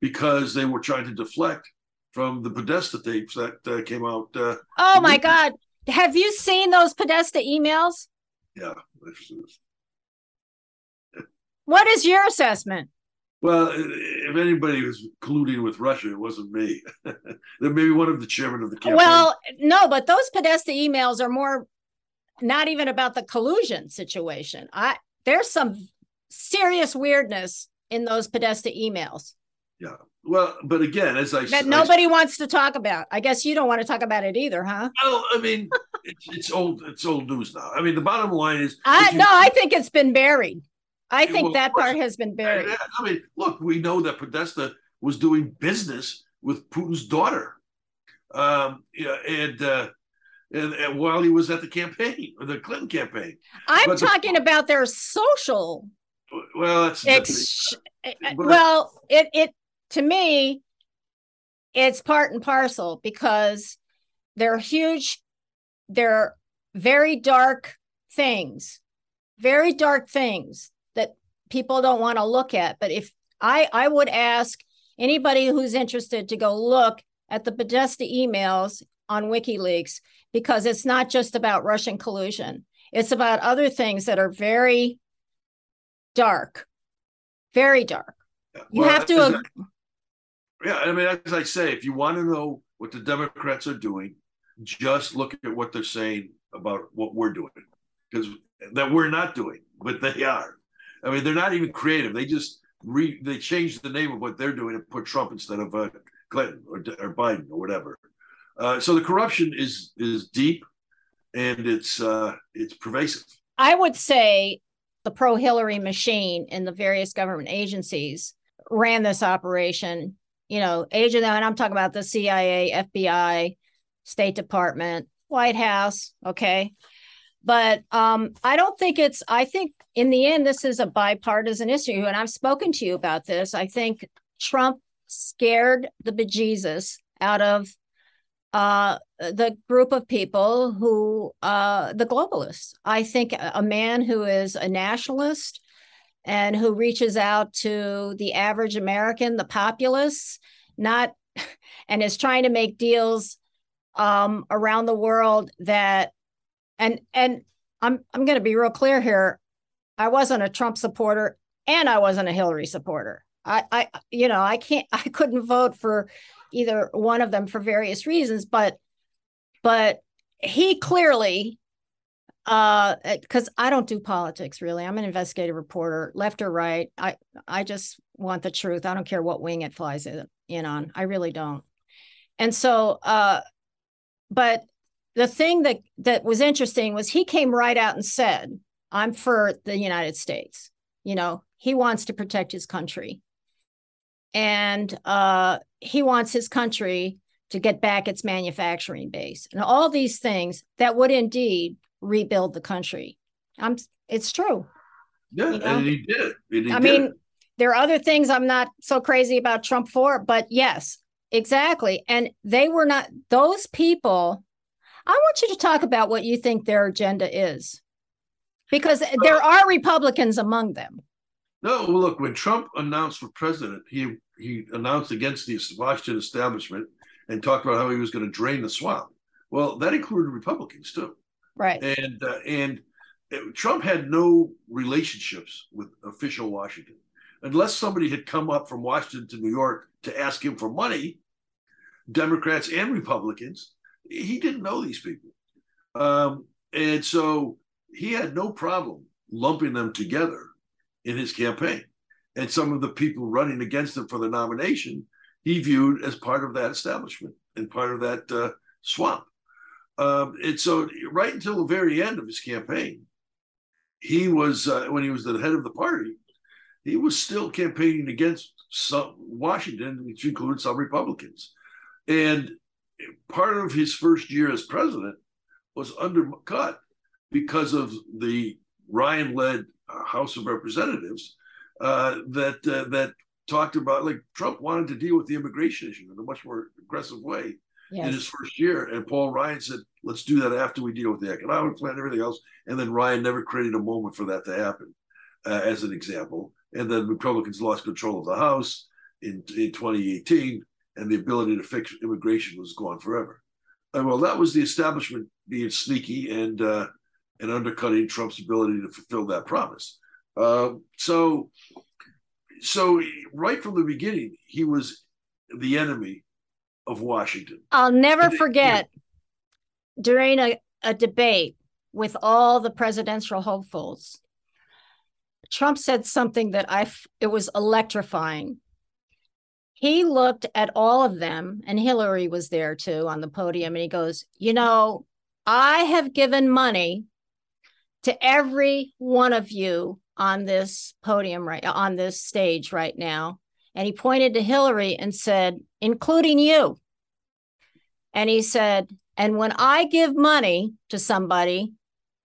because they were trying to deflect from the Podesta tapes that uh, came out. Uh, oh my God. Have you seen those Podesta emails? Yeah. What is your assessment? Well, if anybody was colluding with Russia, it wasn't me. Maybe one of the chairman of the campaign. Well, no, but those Podesta emails are more not even about the collusion situation. I there's some serious weirdness in those Podesta emails. Yeah. Well, but again, as I that nobody I, wants to talk about. I guess you don't want to talk about it either, huh? Well, I mean, it's, it's old. It's old news now. I mean, the bottom line is. I you, no, I think it's been buried. I think well, that part has been buried. I mean, look, we know that Podesta was doing business with Putin's daughter, um, yeah, and, uh, and, and while he was at the campaign, the Clinton campaign. I'm but talking the, about their social well, it's, Ex- eh, eh, well, it it to me, it's part and parcel because they're huge, they're very dark things, very dark things that people don't want to look at. But if I I would ask anybody who's interested to go look at the Podesta emails on WikiLeaks because it's not just about Russian collusion. It's about other things that are very dark, very dark. You well, have to. yeah, I mean, as I say, if you want to know what the Democrats are doing, just look at what they're saying about what we're doing, because that we're not doing, but they are. I mean, they're not even creative. They just re they changed the name of what they're doing and put Trump instead of uh, Clinton or, or Biden or whatever. Uh, so the corruption is is deep, and it's uh, it's pervasive. I would say the pro Hillary machine in the various government agencies ran this operation. You know, agent, and I'm talking about the CIA, FBI, State Department, White House. Okay. But um, I don't think it's, I think in the end, this is a bipartisan issue. And I've spoken to you about this. I think Trump scared the bejesus out of uh, the group of people who uh, the globalists. I think a man who is a nationalist and who reaches out to the average American, the populace, not and is trying to make deals um, around the world that and and I'm I'm going to be real clear here. I wasn't a Trump supporter and I wasn't a Hillary supporter. I I you know, I can't I couldn't vote for either one of them for various reasons, but but he clearly uh because I don't do politics really. I'm an investigative reporter, left or right. I I just want the truth. I don't care what wing it flies in, in on. I really don't. And so uh but the thing that that was interesting was he came right out and said, "I'm for the United States." You know, he wants to protect his country, and uh, he wants his country to get back its manufacturing base, and all these things that would indeed rebuild the country. I'm. It's true. Yeah, you know? and he did. He I did. mean, there are other things I'm not so crazy about Trump for, but yes, exactly. And they were not those people I want you to talk about what you think their agenda is, because there are Republicans among them. No, well, look, when Trump announced for president, he he announced against the Washington establishment and talked about how he was going to drain the swamp. Well, that included Republicans too, right? And uh, and it, Trump had no relationships with official Washington, unless somebody had come up from Washington to New York to ask him for money. Democrats and Republicans he didn't know these people. Um, and so he had no problem lumping them together in his campaign. And some of the people running against him for the nomination, he viewed as part of that establishment and part of that uh, swamp. Um, and so, right until the very end of his campaign, he was, uh, when he was the head of the party, he was still campaigning against some, Washington, which included some Republicans. And part of his first year as president was undercut because of the Ryan led House of Representatives uh, that uh, that talked about like Trump wanted to deal with the immigration issue in a much more aggressive way yes. in his first year, and Paul Ryan said, "Let's do that after we deal with the economic plan and everything else." And then Ryan never created a moment for that to happen, uh, as an example. And then Republicans lost control of the House in in 2018 and the ability to fix immigration was gone forever. And well, that was the establishment being sneaky and uh, and undercutting Trump's ability to fulfill that promise. Uh, so, so right from the beginning, he was the enemy of Washington. I'll never and forget during a, a debate with all the presidential hopefuls. Trump said something that I it was electrifying he looked at all of them, and Hillary was there too on the podium, and he goes, You know, I have given money to every one of you on this podium, right on this stage right now. And he pointed to Hillary and said, including you. And he said, And when I give money to somebody,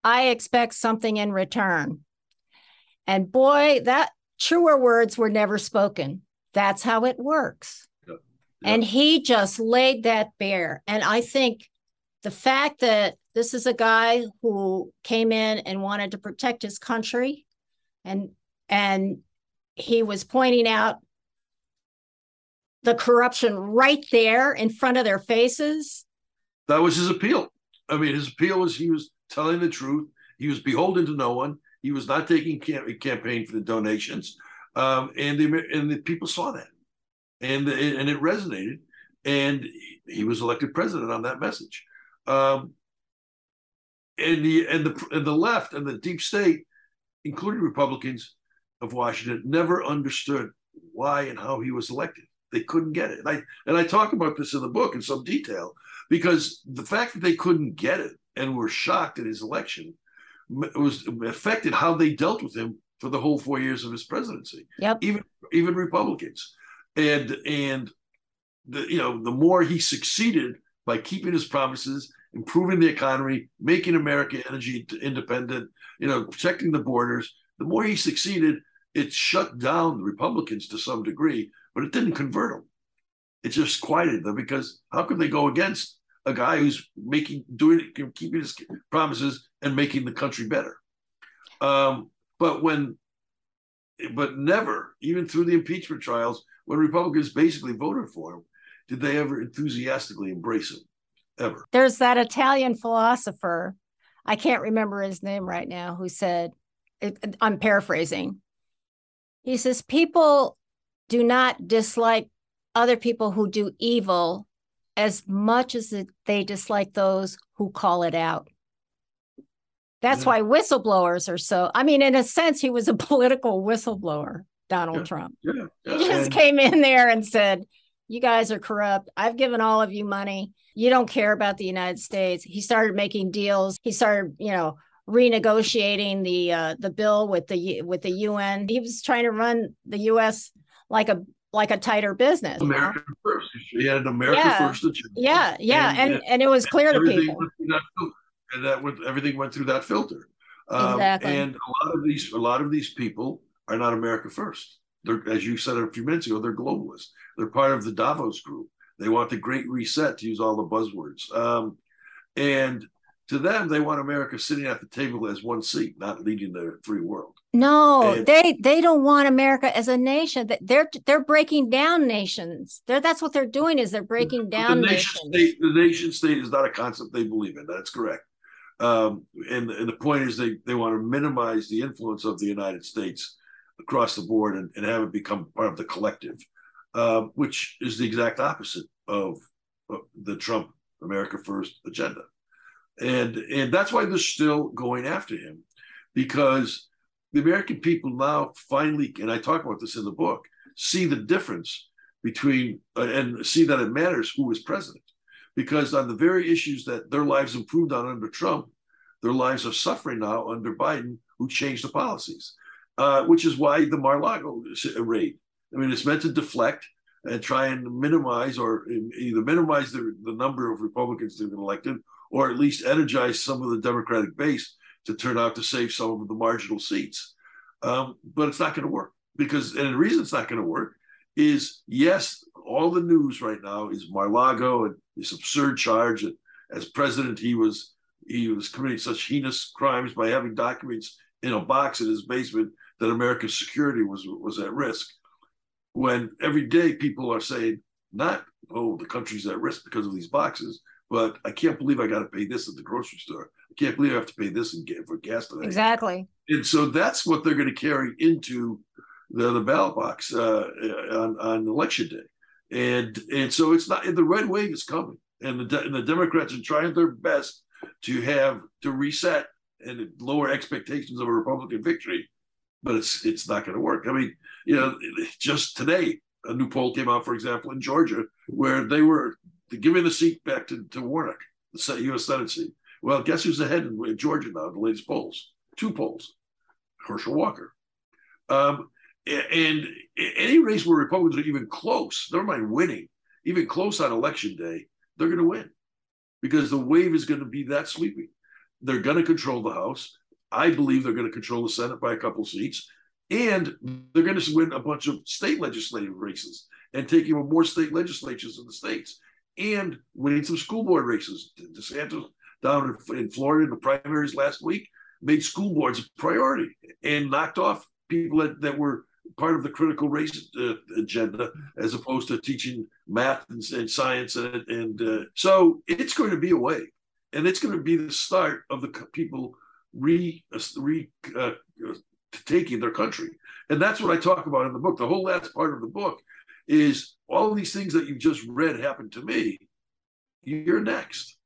I expect something in return. And boy, that truer words were never spoken. That's how it works. Yep. Yep. And he just laid that bare. And I think the fact that this is a guy who came in and wanted to protect his country and and he was pointing out the corruption right there in front of their faces. That was his appeal. I mean, his appeal was he was telling the truth. He was beholden to no one. He was not taking campaign for the donations um, and the and the people saw that, and and it resonated, and he was elected president on that message. Um, and the and the and the left and the deep state, including Republicans of Washington, never understood why and how he was elected. They couldn't get it. And I and I talk about this in the book in some detail because the fact that they couldn't get it and were shocked at his election was affected how they dealt with him for the whole four years of his presidency. Yep. Even even Republicans, and and the you know the more he succeeded by keeping his promises, improving the economy, making America energy independent, you know, protecting the borders. The more he succeeded, it shut down the Republicans to some degree, but it didn't convert them. It just quieted them because how could they go against a guy who's making, doing, keeping his promises and making the country better. Um, but when, but never, even through the impeachment trials, when Republicans basically voted for him, did they ever enthusiastically embrace him? Ever. There's that Italian philosopher, I can't remember his name right now, who said, I'm paraphrasing. He says, People do not dislike other people who do evil as much as they dislike those who call it out. That's yeah. why whistleblowers are so. I mean, in a sense, he was a political whistleblower, Donald yeah. Trump. Yeah. yeah. He just and, came in there and said, You guys are corrupt. I've given all of you money. You don't care about the United States. He started making deals. He started, you know, renegotiating the uh, the bill with the with the UN. He was trying to run the U.S. like a like a tighter business. America you know? first. He had an America yeah. first agenda. Yeah, yeah, and and, and it was clear to people. That and that went, everything went through that filter. Um, exactly. And a lot of these a lot of these people are not America first. They're, as you said a few minutes ago, they're globalists. They're part of the Davos group. They want the Great Reset, to use all the buzzwords. Um, and to them, they want America sitting at the table as one seat, not leading the free world. No, and, they they don't want America as a nation. They're they're breaking down nations. They're, that's what they're doing is they're breaking down the nation nations. State, the nation state is not a concept they believe in. That's correct. Um, and and the point is they they want to minimize the influence of the United States across the board and, and have it become part of the collective, um, which is the exact opposite of, of the Trump America First agenda. And and that's why they're still going after him because the american people now finally and i talk about this in the book see the difference between uh, and see that it matters who is president. Because on the very issues that their lives improved on under trump their lives are suffering now under biden who changed the policies uh, which is why the Mar-a-Lago raid i mean it's meant to deflect and try and minimize or either minimize the, the number of republicans that have been elected or at least energize some of the Democratic base to turn out to save some of the marginal seats. Um, but it's not going to work because, and the reason it's not going to work is yes, all the news right now is Mar-a-Lago and this absurd charge that as president he was he was committing such heinous crimes by having documents in a box in his basement that America's security was was at risk. When every day people are saying not oh the country's at risk because of these boxes, but I can't believe I got to pay this at the grocery store. I can't believe I have to pay this and get for gas today. Exactly. And so that's what they're going to carry into the, the ballot box uh, on, on election day. And and so it's not the red wave is coming, and the and the Democrats are trying their best to have to reset and lower expectations of a Republican victory, but it's it's not going to work. I mean, you know, just today a new poll came out, for example, in Georgia, where they were giving the seat back to, to Warnock, the U.S. Senate seat. Well, guess who's ahead in, Georgia now? The latest polls, two polls, Herschel Walker. Um, and any race where Republicans are even close, never mind winning, even close on election day, they're going to win because the wave is going to be that sweeping. They're going to control the House. I believe they're going to control the Senate by a couple seats, and they're going to win a bunch of state legislative races and take even more state legislatures in the states and winning some school board races. DeSantis down in Florida in the primaries last week made school boards a priority and knocked off people that, that were part of the critical race uh, agenda as opposed to teaching math and, and science and, and uh, so it's going to be a way and it's going to be the start of the people re, re uh, taking their country and that's what i talk about in the book the whole last part of the book is all of these things that you just read happened to me. You're next.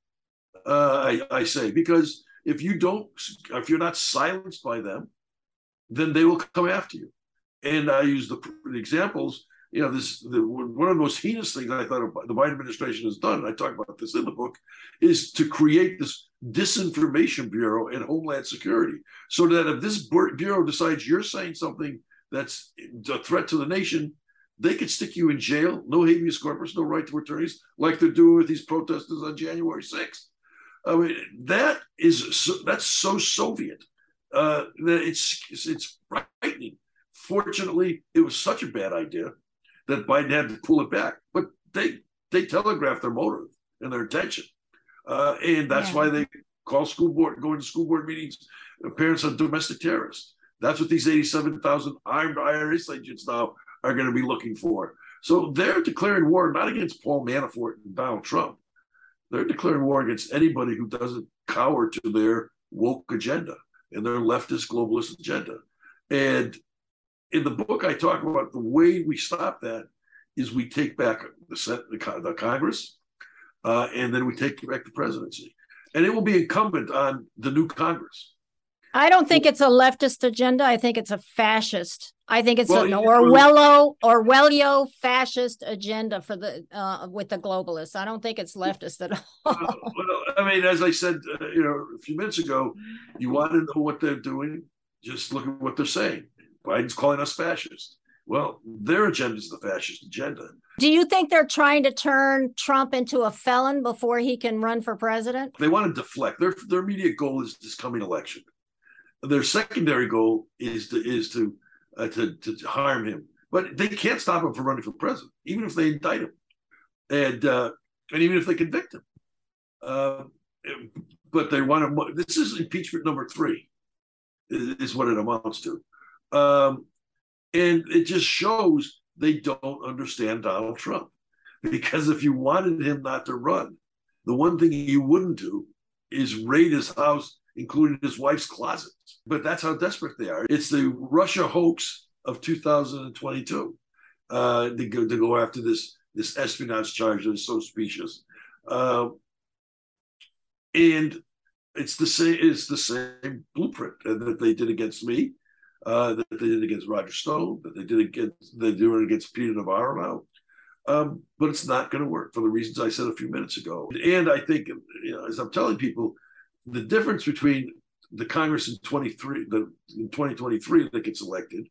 Uh, I, I say because if you don't, if you're not silenced by them, then they will come after you. And I use the, the examples. You know, this the, one of the most heinous things I thought the Biden administration has done. I talk about this in the book, is to create this disinformation bureau and Homeland Security, so that if this bureau decides you're saying something that's a threat to the nation, they could stick you in jail, no habeas corpus, no right to attorneys, like they're doing with these protesters on January 6th. I mean, that is so, that's so Soviet uh, that it's it's frightening. Fortunately, it was such a bad idea that Biden had to pull it back. But they they telegraphed their motive and their intention. Uh, and that's yeah. why they call school board, going to school board meetings, uh, parents are domestic terrorists. That's what these 87,000 armed IRS agents now are going to be looking for. So they're declaring war not against Paul Manafort and Donald Trump. They're declaring war against anybody who doesn't cower to their woke agenda and their leftist globalist agenda. And in the book, I talk about the way we stop that is we take back the, the, the Congress, uh, and then we take back the presidency. And it will be incumbent on the new Congress I don't think it's a leftist agenda. I think it's a fascist. I think it's well, an Orwello Orwellio fascist agenda for the uh, with the globalists. I don't think it's leftist at all. well, I mean, as I said, uh, you know, a few minutes ago, you want to know what they're doing. Just look at what they're saying. Biden's calling us fascist. Well, their agenda is the fascist agenda. Do you think they're trying to turn Trump into a felon before he can run for president? They want to deflect. Their their immediate goal is this coming election. Their secondary goal is to is to uh, to, to harm him, but they can't stop him from running for president, even if they indict him, and uh, and even if they convict him. Uh, but they want to. This is impeachment number three, is, what it amounts to, um, and it just shows they don't understand Donald Trump. Because if you wanted him not to run, the one thing you wouldn't do is raid his house including his wife's closets. But that's how desperate they are. It's the Russia hoax of 2022 uh, to, go, to go after this this espionage charge that is so specious. Uh, and it's the same. It's the same blueprint that they did against me, uh, that they did against Roger Stone, that they did against they do it against Peter Navarro now. Um, but it's not going to work for the reasons I said a few minutes ago. And I think, you know, as I'm telling people, the difference between the Congress in 23, the in 2023 that gets elected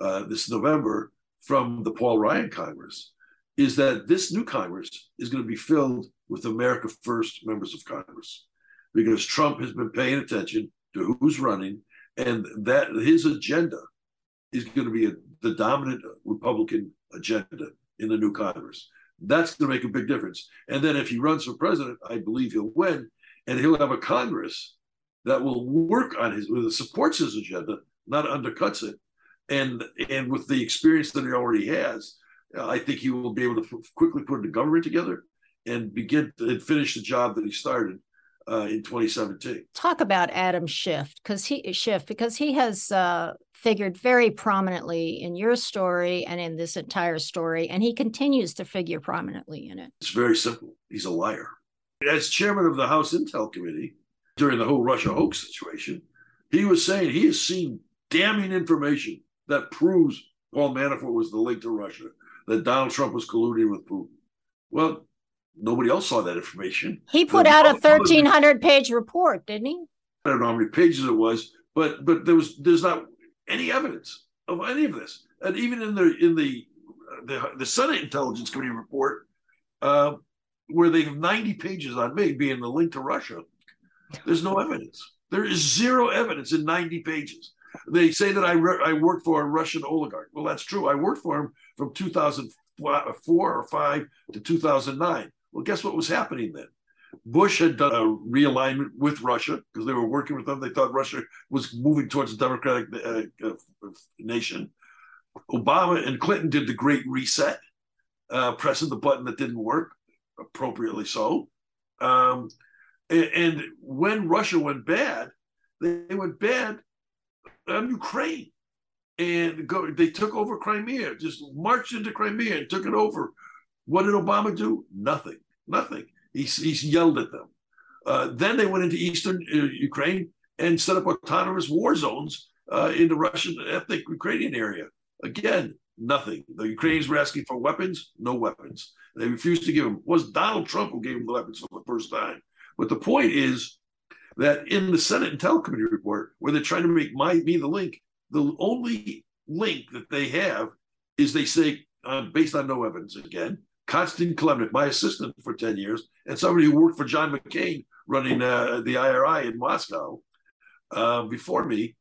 uh, this November from the Paul Ryan Congress is that this new Congress is going to be filled with America First members of Congress because Trump has been paying attention to who's running and that his agenda is going to be a, the dominant Republican agenda in the new Congress. That's going to make a big difference. And then if he runs for president, I believe he'll win and he'll have a Congress that will work on his that supports his agenda, not undercuts it. And and with the experience that he already has, I think he will be able to quickly put the government together and begin to, and finish the job that he started uh, in 2017. Talk about Adam Schiff because he Schiff because he has uh, figured very prominently in your story and in this entire story, and he continues to figure prominently in it. It's very simple. He's a liar. As chairman of the House Intel Committee during the whole Russia hoax situation, he was saying he has seen damning information that proves Paul Manafort was the link to Russia, that Donald Trump was colluding with Putin. Well, nobody else saw that information. He put out a 1,300 page report, didn't he? I don't know how many pages it was, but but there was there's not any evidence of any of this, and even in the in the the, the Senate Intelligence Committee report, uh, where they have 90 pages on me being the link to Russia. There's no evidence. There is zero evidence in 90 pages. They say that I, re- I worked for a Russian oligarch. Well, that's true. I worked for him from 2004 or 5 to 2009. Well, guess what was happening then? Bush had done a realignment with Russia because they were working with them. They thought Russia was moving towards a democratic uh, uh, nation. Obama and Clinton did the Great Reset, uh, pressing the button that didn't work appropriately so. Um, and, and, when Russia went bad, they, they went bad on Ukraine. And go, they took over Crimea, just marched into Crimea and took it over. What did Obama do? Nothing. Nothing. He, he yelled at them. Uh, then they went into eastern uh, Ukraine and set up autonomous war zones uh, in the Russian ethnic Ukrainian area. Again, nothing. The Ukrainians were asking for weapons, no weapons. They refused to give them. It was Donald Trump who gave them the weapons for the first time. But the point is that in the Senate Intel Committee report, where they're trying to make my me the link, the only link that they have is they say, uh, based on no evidence again, Konstantin Kilimnik, my assistant for 10 years, and somebody who worked for John McCain running uh, the IRI in Moscow uh, before me,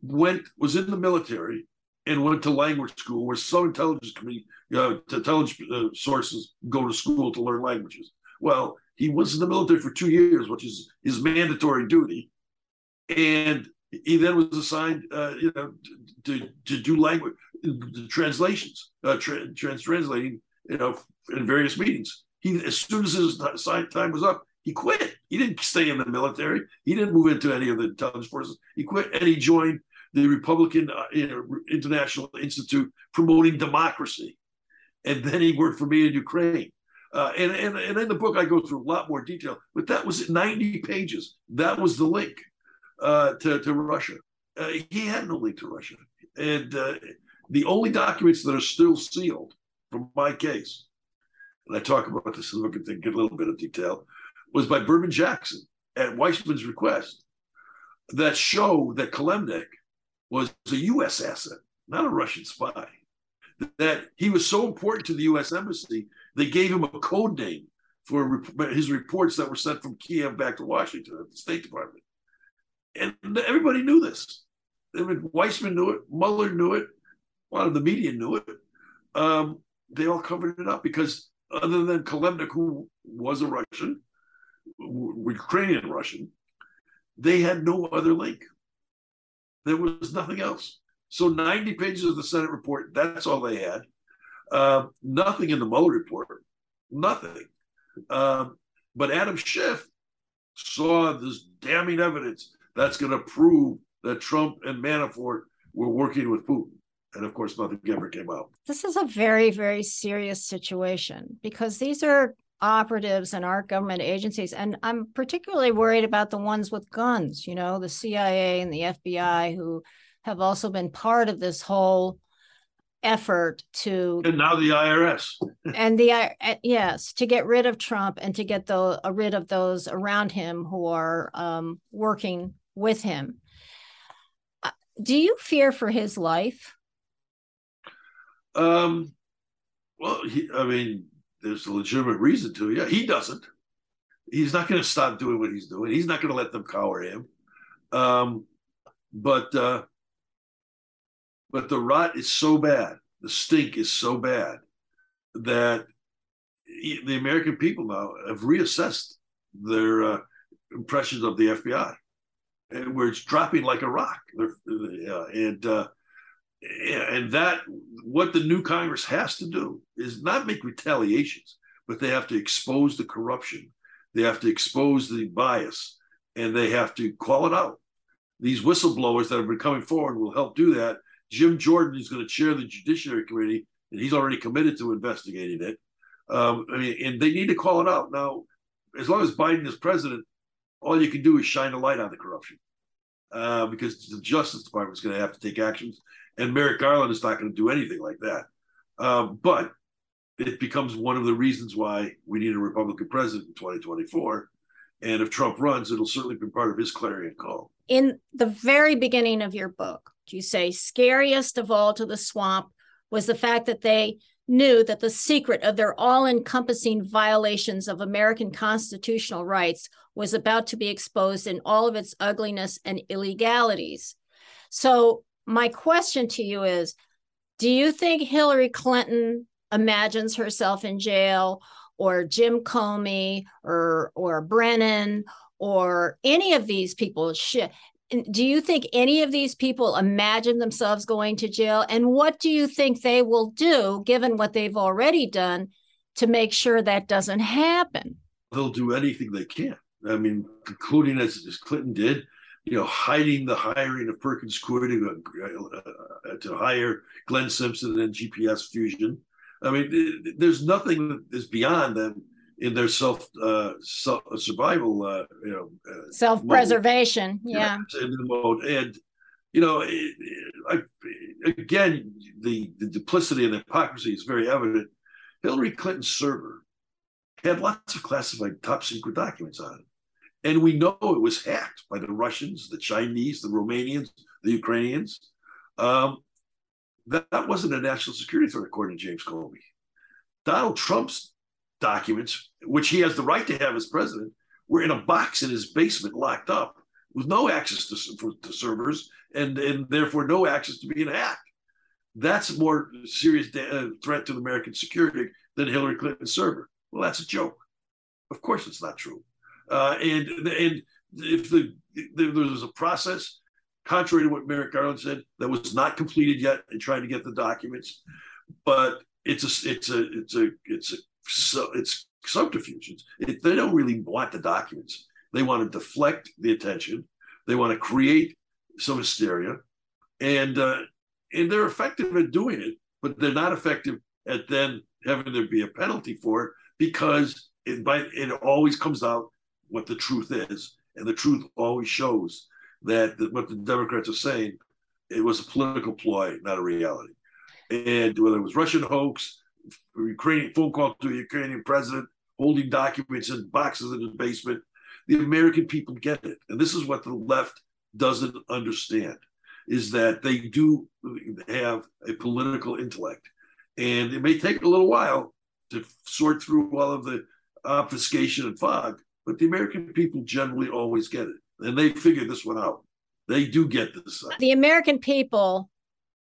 went was in the military and went to language school, where some intelligence you know, intelligence uh, sources go to school to learn languages. Well, he was in the military for two years, which is his mandatory duty, and he then was assigned, uh, you know, to to do language translations, uh, tra- trans translating, you know, in various meetings. He as soon as his time was up, he quit. He didn't stay in the military. He didn't move into any of the intelligence forces. He quit and he joined the Republican uh, you know, International Institute promoting democracy. And then he worked for me in Ukraine. Uh, and, and, and in the book, I go through a lot more detail, but that was 90 pages. That was the link uh, to, to Russia. Uh, he had no link to Russia. And uh, the only documents that are still sealed from my case, and I talk about this in the book and get a little bit of detail, was by Berman Jackson at Weissmann's request that show that Kilimnik was a U.S. asset, not a Russian spy. That he was so important to the U.S. embassy, they gave him a code name for his reports that were sent from Kiev back to Washington at the State Department. And everybody knew this. I mean, Weissman knew it, Mueller knew it, a lot of the media knew it. Um, they all covered it up because other than Kilimnik, who was a Russian, Ukrainian Russian, they had no other link. There was nothing else. So 90 pages of the Senate report, that's all they had. Uh, nothing in the Mueller report, nothing. Um, but Adam Schiff saw this damning evidence that's going to prove that Trump and Manafort were working with Putin. And of course, nothing ever came out. This is a very, very serious situation because these are operatives and our government agencies. And I'm particularly worried about the ones with guns, you know, the CIA and the FBI, who have also been part of this whole effort to and now the IRS and the uh, yes to get rid of Trump and to get the uh, rid of those around him who are um, working with him. Uh, do you fear for his life? Um, well, he, I mean, there's a legitimate reason to. Yeah, he doesn't. He's not going to stop doing what he's doing. He's not going to let them cower him. Um, but uh, but the rot is so bad, the stink is so bad that the American people now have reassessed their uh, impressions of the FBI, and where it's dropping like a rock. Uh, and uh, and that what the new Congress has to do is not make retaliations, but they have to expose the corruption, they have to expose the bias, and they have to call it out. These whistleblowers that have been coming forward will help do that. Jim Jordan is going to chair the Judiciary Committee, and he's already committed to investigating it. Um, I mean, and they need to call it out now. As long as Biden is president, all you can do is shine a light on the corruption, uh, because the Justice Department is going to have to take actions and Merrick Garland is not going to do anything like that. Um, but it becomes one of the reasons why we need a Republican president in 2024. And if Trump runs, it'll certainly be part of his clarion call. In the very beginning of your book, you say scariest of all to the swamp was the fact that they knew that the secret of their all encompassing violations of American constitutional rights was about to be exposed in all of its ugliness and illegalities. So my question to you is do you think Hillary Clinton imagines herself in jail or Jim Comey or or Brennan or any of these people? Do you think any of these people imagine themselves going to jail? And what do you think they will do given what they've already done to make sure that doesn't happen? They'll do anything they can. I mean including as, as clinton did you know, hiding the hiring of Perkins Coie to, uh, to hire Glenn Simpson and GPS Fusion. I mean, there's nothing that is beyond them in their self, uh, self survival, uh, you know, uh, self preservation. Yeah. Mode. And, you know, I, again, the, the duplicity and hypocrisy is very evident. Hillary Clinton's server had lots of classified top secret documents on it. And we know it was hacked by the Russians, the Chinese, the Romanians, the Ukrainians. Um, that, that wasn't a national security threat, according to James Comey. Donald Trump's documents, which he has the right to have as president, were in a box in his basement, locked up, with no access to, for, to servers and, and therefore no access to being hacked. That's more serious uh, threat to American security than Hillary Clinton's server. Well, that's a joke. Of course, it's not true. Uh, and and if the there was a process, contrary to what Merrick Garland said, that was not completed yet in trying to get the documents, but it's a it's a it's a it's a so it's subterfuge. It, they don't really want the documents. They want to deflect the attention. They want to create some hysteria, and uh, and they're effective at doing it, but they're not effective at then having there be a penalty for it because it by it always comes out what the truth is, and the truth always shows that the, what the Democrats are saying it was a political ploy, not a reality. And whether it was Russian hoax, Ukrainian phone call to a Ukrainian president, holding documents in boxes in the basement, the American people get it. And this is what the left doesn't understand is that they do have a political intellect. And it may take a little while to sort through all of the obfuscation and fog, but the American people generally always get it. And they figure this one out. They do get this. The American people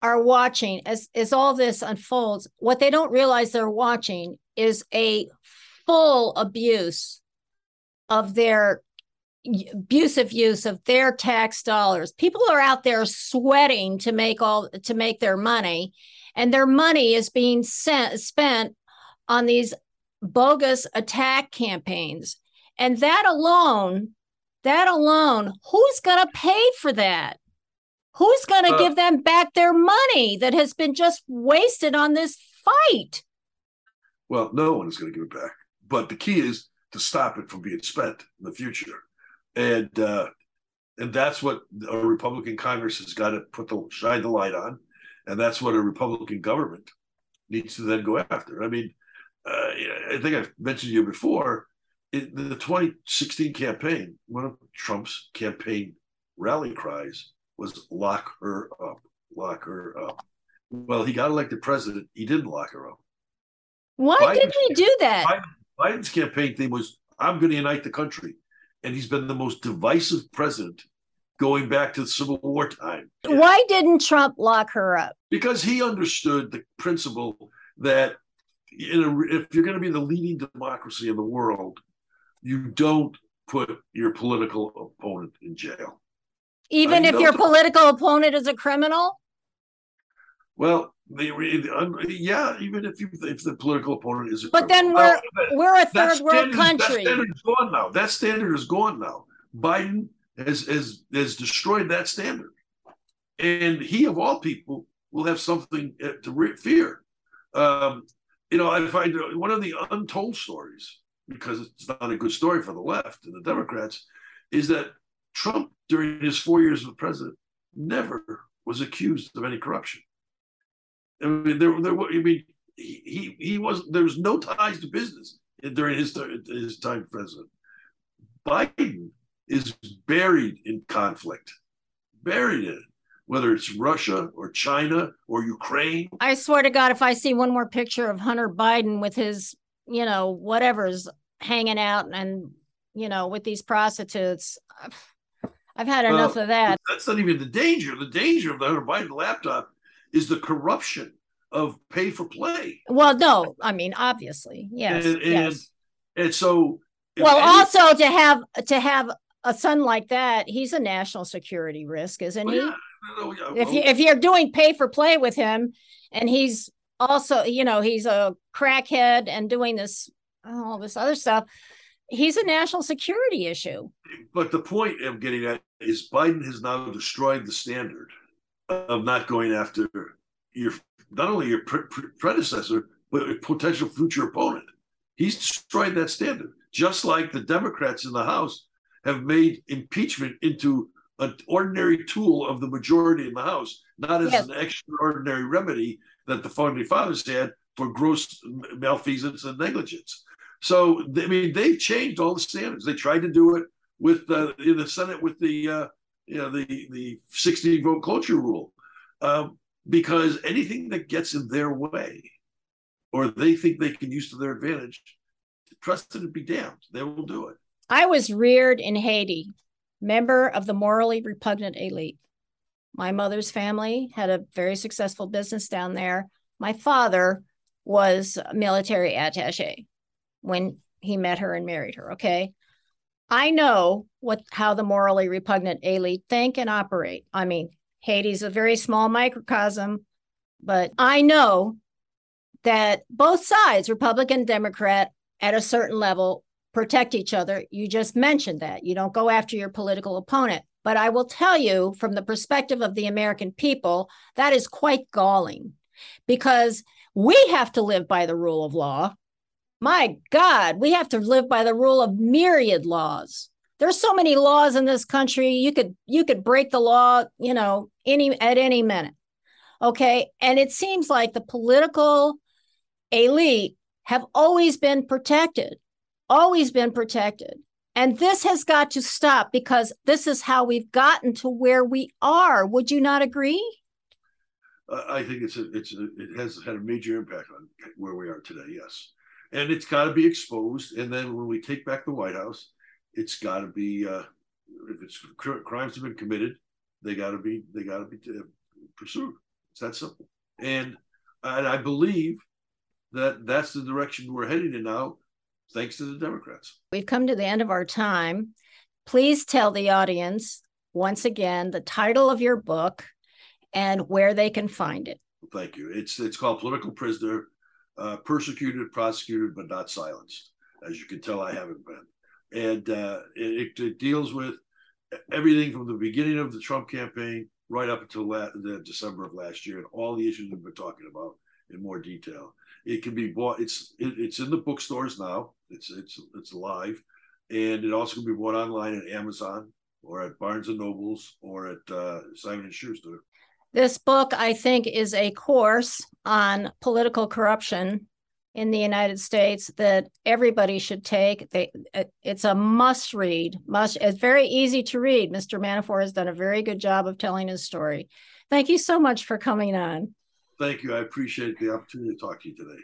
are watching as, as all this unfolds. What they don't realize they're watching is a full abuse of their abusive use of their tax dollars. People are out there sweating to make all to make their money, and their money is being sent, spent on these bogus attack campaigns. And that alone, that alone, who's going to pay for that? Who's going to uh, give them back their money that has been just wasted on this fight? Well, no one is going to give it back. But the key is to stop it from being spent in the future and uh, and that's what a Republican Congress has got to put the shine the light on, and that's what a Republican government needs to then go after. I mean, uh, I think I've mentioned to you before in the 2016 campaign. One of Trump's campaign rally cries was "Lock her up, lock her up." Well, he got elected president. He didn't lock her up. Why Biden's, did he do that? Biden's campaign theme was, "I'm going to unite the country." and he's been the most divisive president going back to the Civil War time. Why didn't Trump lock her up? Because he understood the principle that a, if you're going to be the leading democracy in the world, you don't put your political opponent in jail. Even if your political opponent is a criminal? Well, they, yeah, even if you if the political opponent is, a criminal. but then we're we're a third world country. That standard is gone now. That standard is gone now. Biden has has has destroyed that standard, and he of all people will have something uh, to fear. Um, you know, I find one of the untold stories because it's not a good story for the left and the Democrats is that Trump during his four years as president never was accused of any corruption. I mean, there, there. I mean, he he was there was no ties to business during his his time president. Biden is buried in conflict, buried in whether it's Russia or China or Ukraine. I swear to God, if I see one more picture of Hunter Biden with his, you know, whatever's hanging out and you know with these prostitutes. I've had enough well, of that. That's not even the danger. The danger of the Hunter Biden laptop is the corruption of pay for play. Well, no, I mean obviously, yes, and, and, yes. And so, well, any, also to have to have a son like that, he's a national security risk, isn't well, he? Yeah, yeah, if you if you're doing pay for play with him, and he's also, you know, he's a crackhead and doing this all this other stuff. He's a national security issue. But the point I'm getting at is Biden has now destroyed the standard of not going after your not only your pre- pre- predecessor but a potential future opponent. He's destroyed that standard, just like the Democrats in the House have made impeachment into an ordinary tool of the majority in the House, not as yes. an extraordinary remedy that the founding fathers had for gross malfeasance and negligence. So, I mean, they've changed all the standards. They tried to do it with uh, in the Senate with the uh, you know the the 60 vote cloture rule um, because anything that gets in their way or they think they can use to their advantage trust precedent be damned they will do it i was reared in haiti member of the morally repugnant elite my mother's family had a very successful business down there my father was military attache when he met her and married her. Okay. I know what how the morally repugnant elite think and operate. I mean, Haiti's a very small microcosm, but I know that both sides, Republican, Democrat, at a certain level, protect each other. You just mentioned that. You don't go after your political opponent. But I will tell you, from the perspective of the American people, that is quite galling because we have to live by the rule of law. My God, we have to live by the rule of myriad laws. There's so many laws in this country. You could you could break the law, you know, any at any minute. Okay? And it seems like the political elite have always been protected. Always been protected. And this has got to stop because this is how we've gotten to where we are. Would you not agree? I think it's a, it's a, it has had a major impact on where we are today. Yes, and it's got to be exposed. And then when we take back the White House, it's got to be uh, if it's crimes have been committed, they got to be they got to be uh, pursued. It's that simple. And and I believe that that's the direction we're heading in now thanks to the Democrats. We've come to the end of our time. Please tell the audience once again the title of your book and where they can find it. Thank you. It's it's called Political Prisoner, uh, Persecuted, Prosecuted, but Not Silenced. As you can tell, I haven't been. And uh, it, it, deals with everything from the beginning of the Trump campaign right up until la- the December of last year and all the issues we've been talking about in more detail. It can be bought. It's it, it's in the bookstores now. It's it's it's live, and it also can be bought online at Amazon or at Barnes and Nobles or at uh, Simon and Schuster. This book, I think, is a course on political corruption in the United States that everybody should take. They, it's a must read. Must. It's very easy to read. Mr. Manafort has done a very good job of telling his story. Thank you so much for coming on. Thank you. I appreciate the opportunity to talk to you today.